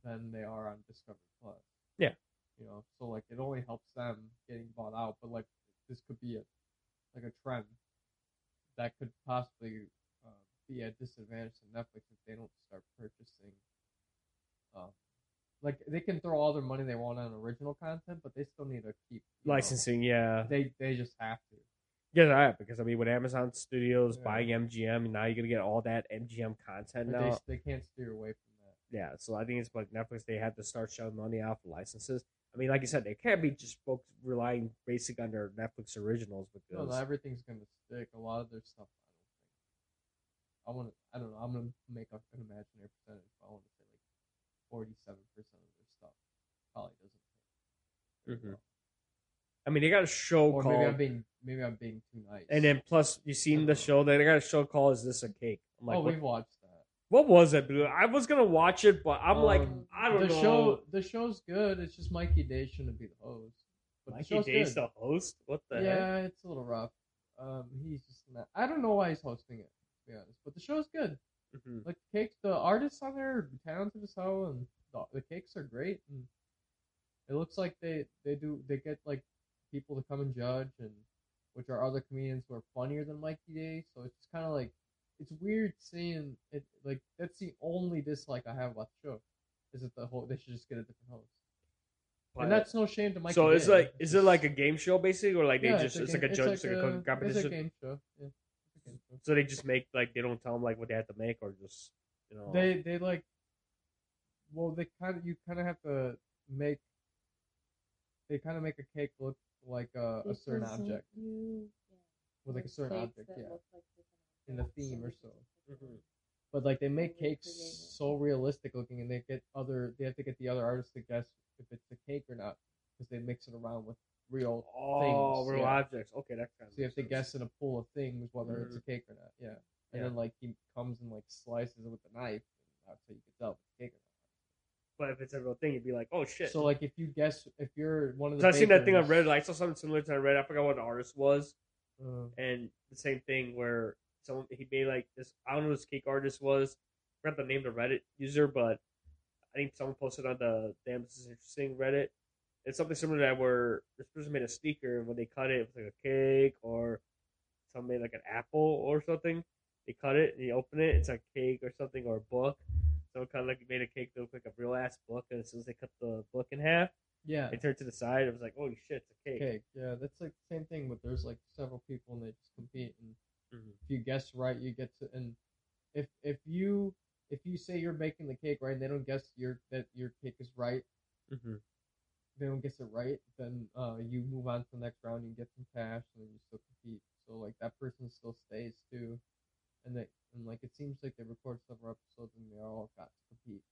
Speaker 2: than they are on Discovery Plus.
Speaker 1: Yeah.
Speaker 2: You know, so like it only helps them getting bought out, but like this could be a like a trend that could possibly uh, be a disadvantage to Netflix if they don't start purchasing. Um, like they can throw all their money they want on original content, but they still need to keep you know,
Speaker 1: Licensing, yeah,
Speaker 2: they they just have to.
Speaker 1: yeah, right. Because I mean, with Amazon Studios
Speaker 2: Yeah.
Speaker 1: buying MGM, now you're gonna get all that MGM content
Speaker 2: But
Speaker 1: now.
Speaker 2: they they can't steer away from that.
Speaker 1: Yeah, so I think it's like Netflix. They have to start shelling money out for licenses. I mean, like you said, they can't be just folks relying basic on their Netflix originals
Speaker 2: No,
Speaker 1: because
Speaker 2: not everything's gonna stick. A lot of their stuff, I don't think. I want to. I don't know. I'm gonna make up an imaginary percentage. But I want to say like forty-seven percent of their stuff probably doesn't. Fit
Speaker 1: Mhm.
Speaker 2: well.
Speaker 1: I mean, they got a show
Speaker 2: Or
Speaker 1: called,
Speaker 2: maybe I'm being maybe I'm being too nice.
Speaker 1: and then plus you seen the show. They got a show called "Is This a Cake?" I'm like,
Speaker 2: oh,
Speaker 1: what,
Speaker 2: we've watched.
Speaker 1: What was it? I was gonna watch it, but I'm like,
Speaker 2: Um,
Speaker 1: I don't
Speaker 2: the
Speaker 1: know.
Speaker 2: show. The show's good. It's just Mikey Day shouldn't be the host. But
Speaker 1: Mikey
Speaker 2: the
Speaker 1: Day's
Speaker 2: good.
Speaker 1: the host. What the heck?
Speaker 2: yeah, it's a little rough. Um, he's just not. I don't know why he's hosting it. To be honest, but the show's good.
Speaker 1: Mhm.
Speaker 2: Like the cakes, the artists on there are talented as hell, and the, the cakes are great. And it looks like they they do they get like people to come and judge, and which are other comedians who are funnier than Mikey Day. So it's just kind of like it's weird seeing it. Like that's the only dislike I have about the show. Is that the whole they should just get a different host,
Speaker 1: But-
Speaker 2: and that's no shame to Mikey.
Speaker 1: so it's like, is it like a game show basically, or like they
Speaker 2: Yeah,
Speaker 1: just it's,
Speaker 2: a
Speaker 1: like a
Speaker 2: game-
Speaker 1: judge, it's like a cooking
Speaker 2: It's
Speaker 1: competition?
Speaker 2: a game show. Yeah, it's a game show.
Speaker 1: So they just make like they don't tell them like what they have to make, or just you know.
Speaker 2: They they like, well, they kind of you kind of have to make. They kind of make a cake look like a, a certain object
Speaker 3: you- yeah.
Speaker 2: with like a certain object, yeah.
Speaker 3: like different
Speaker 2: In the theme or so.
Speaker 3: just pick
Speaker 1: Mhm.
Speaker 2: But like they make cakes so realistic looking, and they get other they have to get the other artists to guess if it's a cake or not because they mix it around with real.
Speaker 1: oh,
Speaker 2: things,
Speaker 1: real
Speaker 2: yeah.
Speaker 1: objects. Okay, that's kind.
Speaker 2: So you have to guess in a pool of things whether it's a cake or not. Yeah, and
Speaker 1: Mm-hmm. Yeah.
Speaker 2: then like he comes and like slices it with a knife. And that's how you can tell if it's a cake or not.
Speaker 1: But if it's a real thing, you'd be like, oh shit.
Speaker 2: So like if you guess if you're one of the
Speaker 1: So I seen that thing on
Speaker 2: bakers-
Speaker 1: Reddit. I saw something similar to on Reddit. I forgot what the artist was,
Speaker 2: Uh,
Speaker 1: and the same thing where someone he made like this. I don't know who this cake artist was. I forgot the name of the Reddit user, but I think someone posted on the damn this is interesting Reddit. It's something similar to that where this person made a sneaker and when they cut it, it was like a cake or someone made like an apple or something. They cut it and you open it, it's a cake or something or a book. So kind of like made a cake that looked like a real ass book, and as soon as they cut the book in half,
Speaker 2: yeah,
Speaker 1: they turned to the side. It was like, holy shit, it's a cake.
Speaker 2: cake. Yeah, that's like the same thing. But there's like several people and they just compete, and
Speaker 1: Mhm.
Speaker 2: if you guess right, you get to. And if if you if you say you're making the cake right, and they don't guess your that your cake is right,
Speaker 1: Mhm.
Speaker 2: they don't guess it right, then uh you move on to the next round. And you get some cash, and then you still compete. So like that person still stays too, and they and like it seems like they record several episodes and they all got to compete.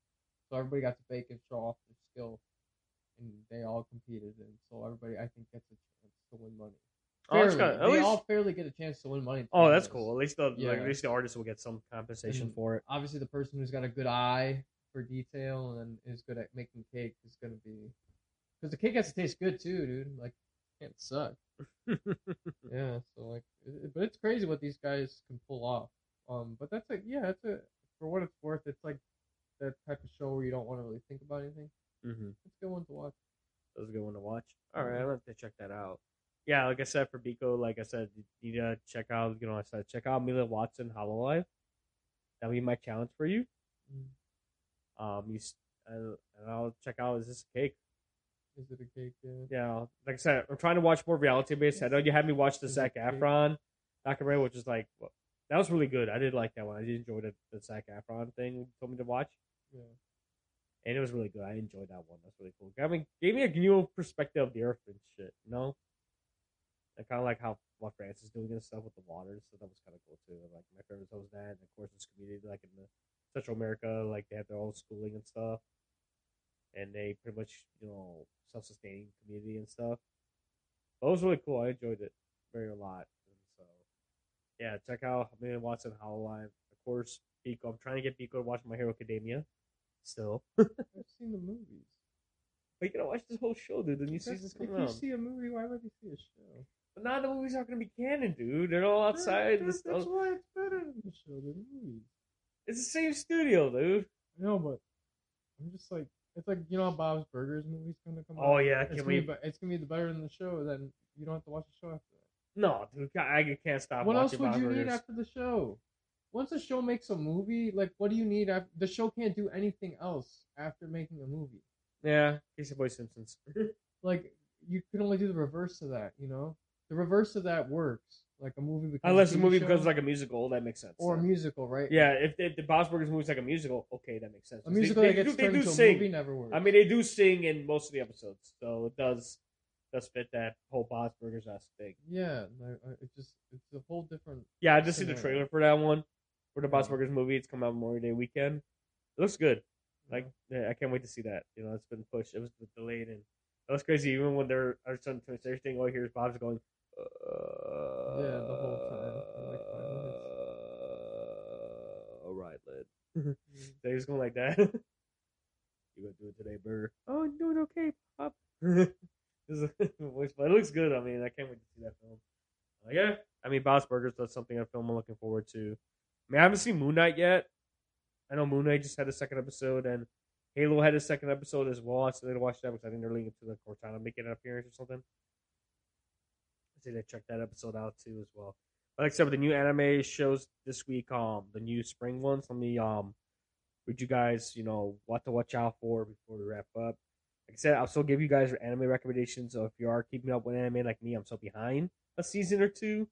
Speaker 2: So everybody got to bake and show off their skill, and they all competed, and so everybody I think gets a chance to win money.
Speaker 1: Oh, that's at
Speaker 2: they
Speaker 1: least-
Speaker 2: all fairly get a chance to win money.
Speaker 1: Oh, that's cool. At least the like,
Speaker 2: Yeah.
Speaker 1: at least the artist will get some compensation
Speaker 2: And-
Speaker 1: for it.
Speaker 2: Obviously, the person who's got a good eye for detail and is good at making cake is going to be because the cake has to taste good too, dude. Like, it can't suck. Yeah, so like, it, but it's crazy what these guys can pull off. Um, but that's like, yeah, it's a for what it's worth. It's like that type of show where you don't want to really think about anything.
Speaker 1: mm-hmm.
Speaker 2: It's a good one to watch.
Speaker 1: That was a good one to watch. All right, I'll have to check that out. Yeah, like I said for Biko, like I said, you need to check out. You know, I said check out Mila Watson Hololive. That'll be my challenge for you.
Speaker 2: Mm.
Speaker 1: Um, you uh, and I'll check out. Is this a cake?
Speaker 2: Is it a cake? Yeah.
Speaker 1: Yeah, like I said, I'm trying to watch more reality based. I know you had me watch the
Speaker 2: Is
Speaker 1: Zac? Efron documentary, which is like well, that was really good. I did like that one. I did enjoy the, the Zac Efron thing you told me to watch.
Speaker 2: Yeah.
Speaker 1: and it was really good. I enjoyed that one. That's really cool. I mean, gave me a new perspective of the Earth and shit. You know, and kind of like how what France is doing and stuff with the water, So that was kind of cool too. Like my favorite was that, and of course this community like in the Central America, like they have their own schooling and stuff. and they pretty much you know self-sustaining community and stuff. But it was really cool. I enjoyed it very a lot. And so yeah, check out Million Watson Hololive. Of course, Pico. I'm trying to get Pico to watch My Hero Academia. Still,
Speaker 2: I've seen the movies.
Speaker 1: but you gotta watch this whole show, dude. The new
Speaker 2: If
Speaker 1: season's
Speaker 2: if
Speaker 1: coming
Speaker 2: you
Speaker 1: out.
Speaker 2: see a movie, why would you see a show?
Speaker 1: But now the movies aren't gonna be canon, dude. They're all outside.
Speaker 2: That- that's why it's better than the show than movies.
Speaker 1: it's the same studio, dude.
Speaker 2: No, but I'm just like it's like you know Bob's Burgers movie's gonna come oh, out.
Speaker 1: Oh yeah,
Speaker 2: it's
Speaker 1: can we?
Speaker 2: be, it's gonna be the better than the show. Then you don't have to watch the show after that.
Speaker 1: No, dude, I can't stop
Speaker 2: what else would
Speaker 1: Bob's
Speaker 2: you need after the show? Once a show makes a movie, like what do you need after the show? Can't do anything else after making a movie.
Speaker 1: Yeah, Casey Boy Simpsons.
Speaker 2: Like you can only do the reverse of that. You know, the reverse of that works. Like a movie becomes
Speaker 1: Unless
Speaker 2: a
Speaker 1: the
Speaker 2: TV
Speaker 1: movie
Speaker 2: show,
Speaker 1: becomes like a musical, that makes sense.
Speaker 2: or a musical, right?
Speaker 1: yeah, if, if the Bob's Burgers movie's like a musical, okay, that makes sense.
Speaker 2: a
Speaker 1: They-
Speaker 2: musical
Speaker 1: they,
Speaker 2: that gets
Speaker 1: they
Speaker 2: turned
Speaker 1: do
Speaker 2: into a
Speaker 1: sing.
Speaker 2: movie never works.
Speaker 1: I mean, they do sing in most of the episodes, so it does does fit that whole Bob's Burgers ass thing.
Speaker 2: yeah, like, uh, it just it's a whole different.
Speaker 1: Yeah, I just see the
Speaker 2: Scenario.
Speaker 1: trailer for that one for the Bob's
Speaker 2: Yeah.
Speaker 1: Burgers movie. It's coming out Memorial Day weekend. It looks good. Like, yeah, I can't wait to see that. You know, it's been pushed. It was delayed, and that was crazy. Even when they're are starting to everything, all you hear is Bob's going. Uh,
Speaker 2: Yeah, the whole time, for like five minutes.
Speaker 1: Uh, all right, lad.
Speaker 2: Mm.
Speaker 1: They just going like that. you gonna do it today, Burr? Oh, I'm doing okay, Pop. Is- but it looks good. I mean, I can't wait to see that film. Uh, yeah, I mean, Bob's Burgers. That's something a film I'm looking forward to. I mean, I haven't seen Moon Knight yet. I know Moon Knight just had a second episode, and Halo had a second episode as well. I still need to watch that because I think they're leading to the Cortana making an appearance or something. I say to check that episode out too as well. But said, with the new anime shows this week, um, the new spring ones. Let me um, read you guys, you know, what to watch out for before we wrap up. Like I said, I'll still give you guys anime recommendations. So if you are keeping up with anime like me, I'm so behind a season or two.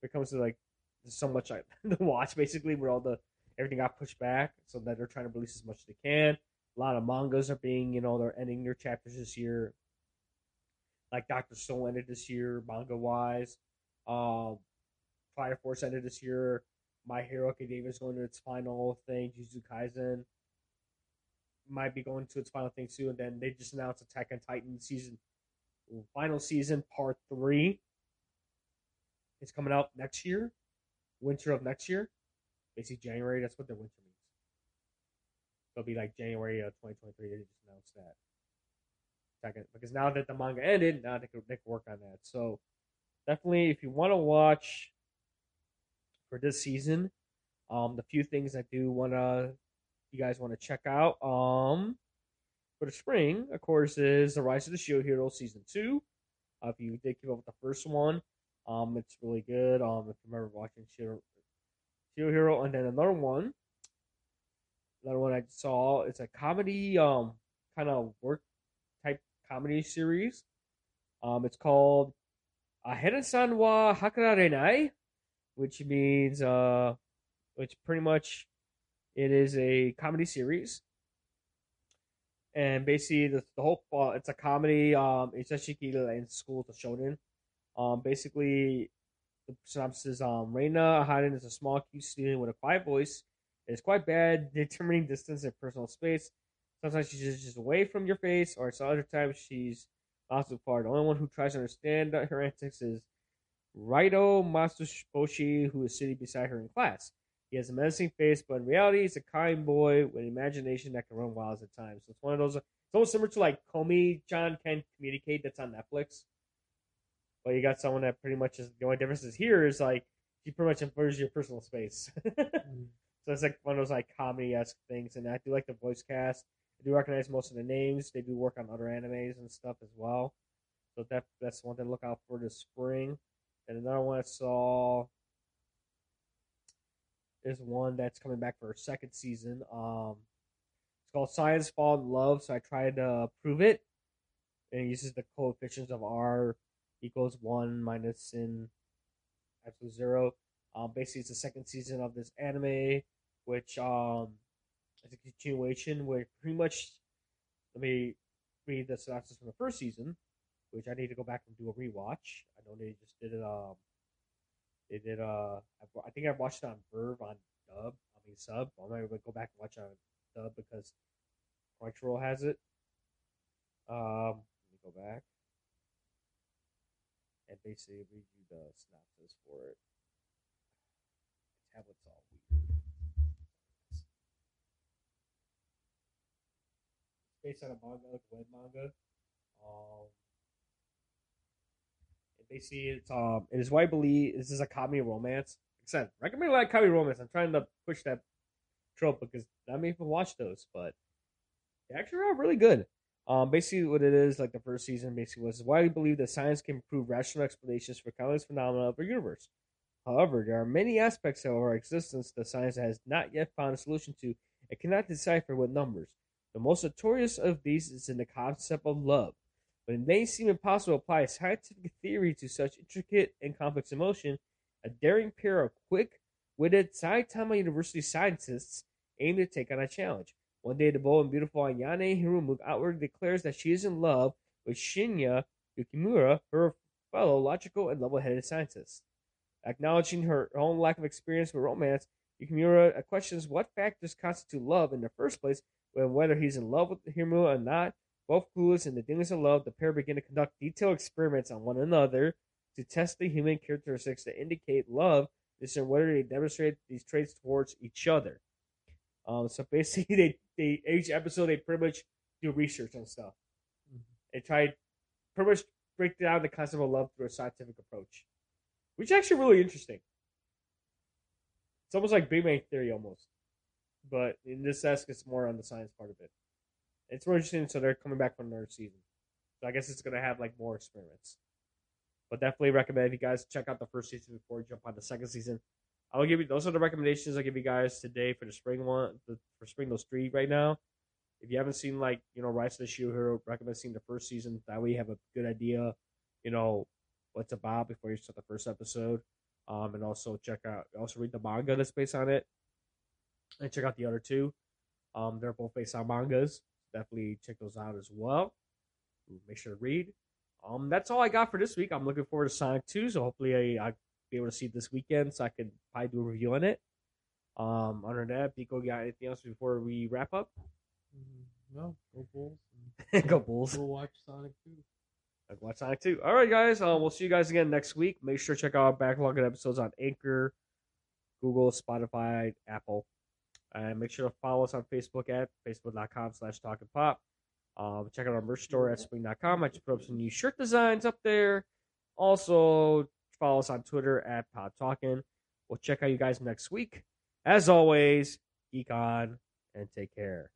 Speaker 1: When it comes to like, there's so much I to watch basically, where all the everything got pushed back, so that they're trying to release as much as they can. A lot of mangas are being, you know, they're ending their chapters this year. Like Doctor Stone ended this year, manga wise. Um, Fire Force ended this year. My Hero Academia is going to its final thing. Jujutsu Kaisen might be going to its final thing soon. And then they just announced Attack on Titan season, final season, part three. It's coming out next year, winter of next year, basically January. That's what their winter means. It'll be like January of 2023. They just announced that. Because now that the manga ended, now they can, they can work on that. So definitely, if you want to watch for this season, um, the few things I do want to, you guys want to check out, um, for the spring, of course, is the Rise of the Shield Hero season two. Uh, if you did keep up with the first one, um, it's really good. Um, if you remember watching Shield, Shield Hero, and then another one, another one I saw, it's a comedy, um, kind of work comedy series. Um, it's called Aharen-san wa Hakararenai, which means, uh, which pretty much it is a comedy series. And basically, the, the whole uh, it's a comedy. Um, it's actually in school to shonen. Um, basically, the synopsis is um, Reina Aharen is a small, cute student with a quiet voice. It's quite bad determining distance and personal space. Sometimes she's just, away from your face, or some other times she's too far. The only one who tries to understand her antics is Raido Matsuboshi, who is sitting beside her in class. He has a menacing face, but in reality, he's a kind boy with an imagination that can run wild at times. So it's one of those. It's almost similar to like Komi John Can Communicate that's on Netflix. But you got someone that pretty much is the only difference is here is like she pretty much invades your personal space.
Speaker 2: Mm.
Speaker 1: So it's like one of those like comedy esque things, and I do like the voice cast. I do recognize most of the names. They do work on other animes and stuff as well. So that that's one thing to look out for this spring. And another one I saw is one that's coming back for a second season. Um, it's called Science Fell in Love. So I tried to prove it, and it uses the coefficients of R equals one minus in absolute zero. Um, basically, it's the second season of this anime, which um, is a continuation where pretty much. Let me read the synopsis from the first season, which I need to go back and do a rewatch. I know they just did it. Um, they did. Uh, I, I think I watched it on Verve on dub. I mean sub. I'm gonna go back and watch it on dub because Crunchyroll has it. Um, let me go back and basically read you the synopsis for it. tablet's all weird. It's based on a manga, like web manga. Um, and basically, it's um, it is what I believe. This is a comedy romance. Like I recommend a of comedy romance. I'm trying to push that trope because not many people watch those, but they actually are really good. Um, basically, what it is, like the first season, basically was why we believe that science can prove rational explanations for countless phenomena of our universe. However, there are many aspects of our existence that science has not yet found a solution to and cannot decipher with numbers. The most notorious of these is in the concept of love. But it may seem impossible to apply a scientific theory to such intricate and complex emotion, a daring pair of quick witted Saitama University scientists aim to take on a challenge. One day, the bold and beautiful Ayane Himuro outwardly declares that she is in love with Shinya Yukimura, her fellow logical and level headed scientist. Acknowledging her own lack of experience with romance, Yukimura questions what factors constitute love in the first place, whether he's in love with Himuro or not. Both clueless and the dealings of love, the pair begin to conduct detailed experiments on one another to test the human characteristics that indicate love, and whether they demonstrate these traits towards each other. Um, so basically, they, they each episode they pretty much do research on stuff.
Speaker 2: Mhm.
Speaker 1: They try pretty much break down the concept of love through a scientific approach, which is actually really interesting. It's almost like Big Bang Theory, almost, but in this desk, it's more on the science part of it. It's more interesting, so they're coming back for another season. So I guess it's gonna have like more experiments. But definitely recommend if you guys check out the first season before you jump on the second season. I'll give you those are the recommendations I'll give you guys today for the spring one, the, for spring those three right now. If you haven't seen like you know Rise of the Shield Hero, recommend seeing the first season. That way you have a good idea, you know, what's about before you start the first episode. Um, and also check out also read the manga that's based on it, and check out the other two. Um, they're both based on mangas. Definitely check those out as well. Make sure to read. Um, that's all I got for this week. I'm looking forward to Sonic 2, so hopefully I, I be able to see it this weekend so I can probably do a review on it. Um, other than that, Pico, got anything else before we wrap up?
Speaker 2: Mhm. No, go Bulls.
Speaker 1: Go Bulls.
Speaker 2: Go watch Sonic 2.
Speaker 1: Like watch Sonic 2. All right, guys. Uh, we'll see you guys again next week. Make sure to check out our backlog of episodes on Anchor, Google, Spotify, Apple. And make sure to follow us on Facebook at facebook.com slash talk and pop. Um, check out our merch store at spring.com. I just put up some new shirt designs up there. Also, follow us on Twitter at Pod Talking. We'll check out you guys next week. As always, geek on and take care.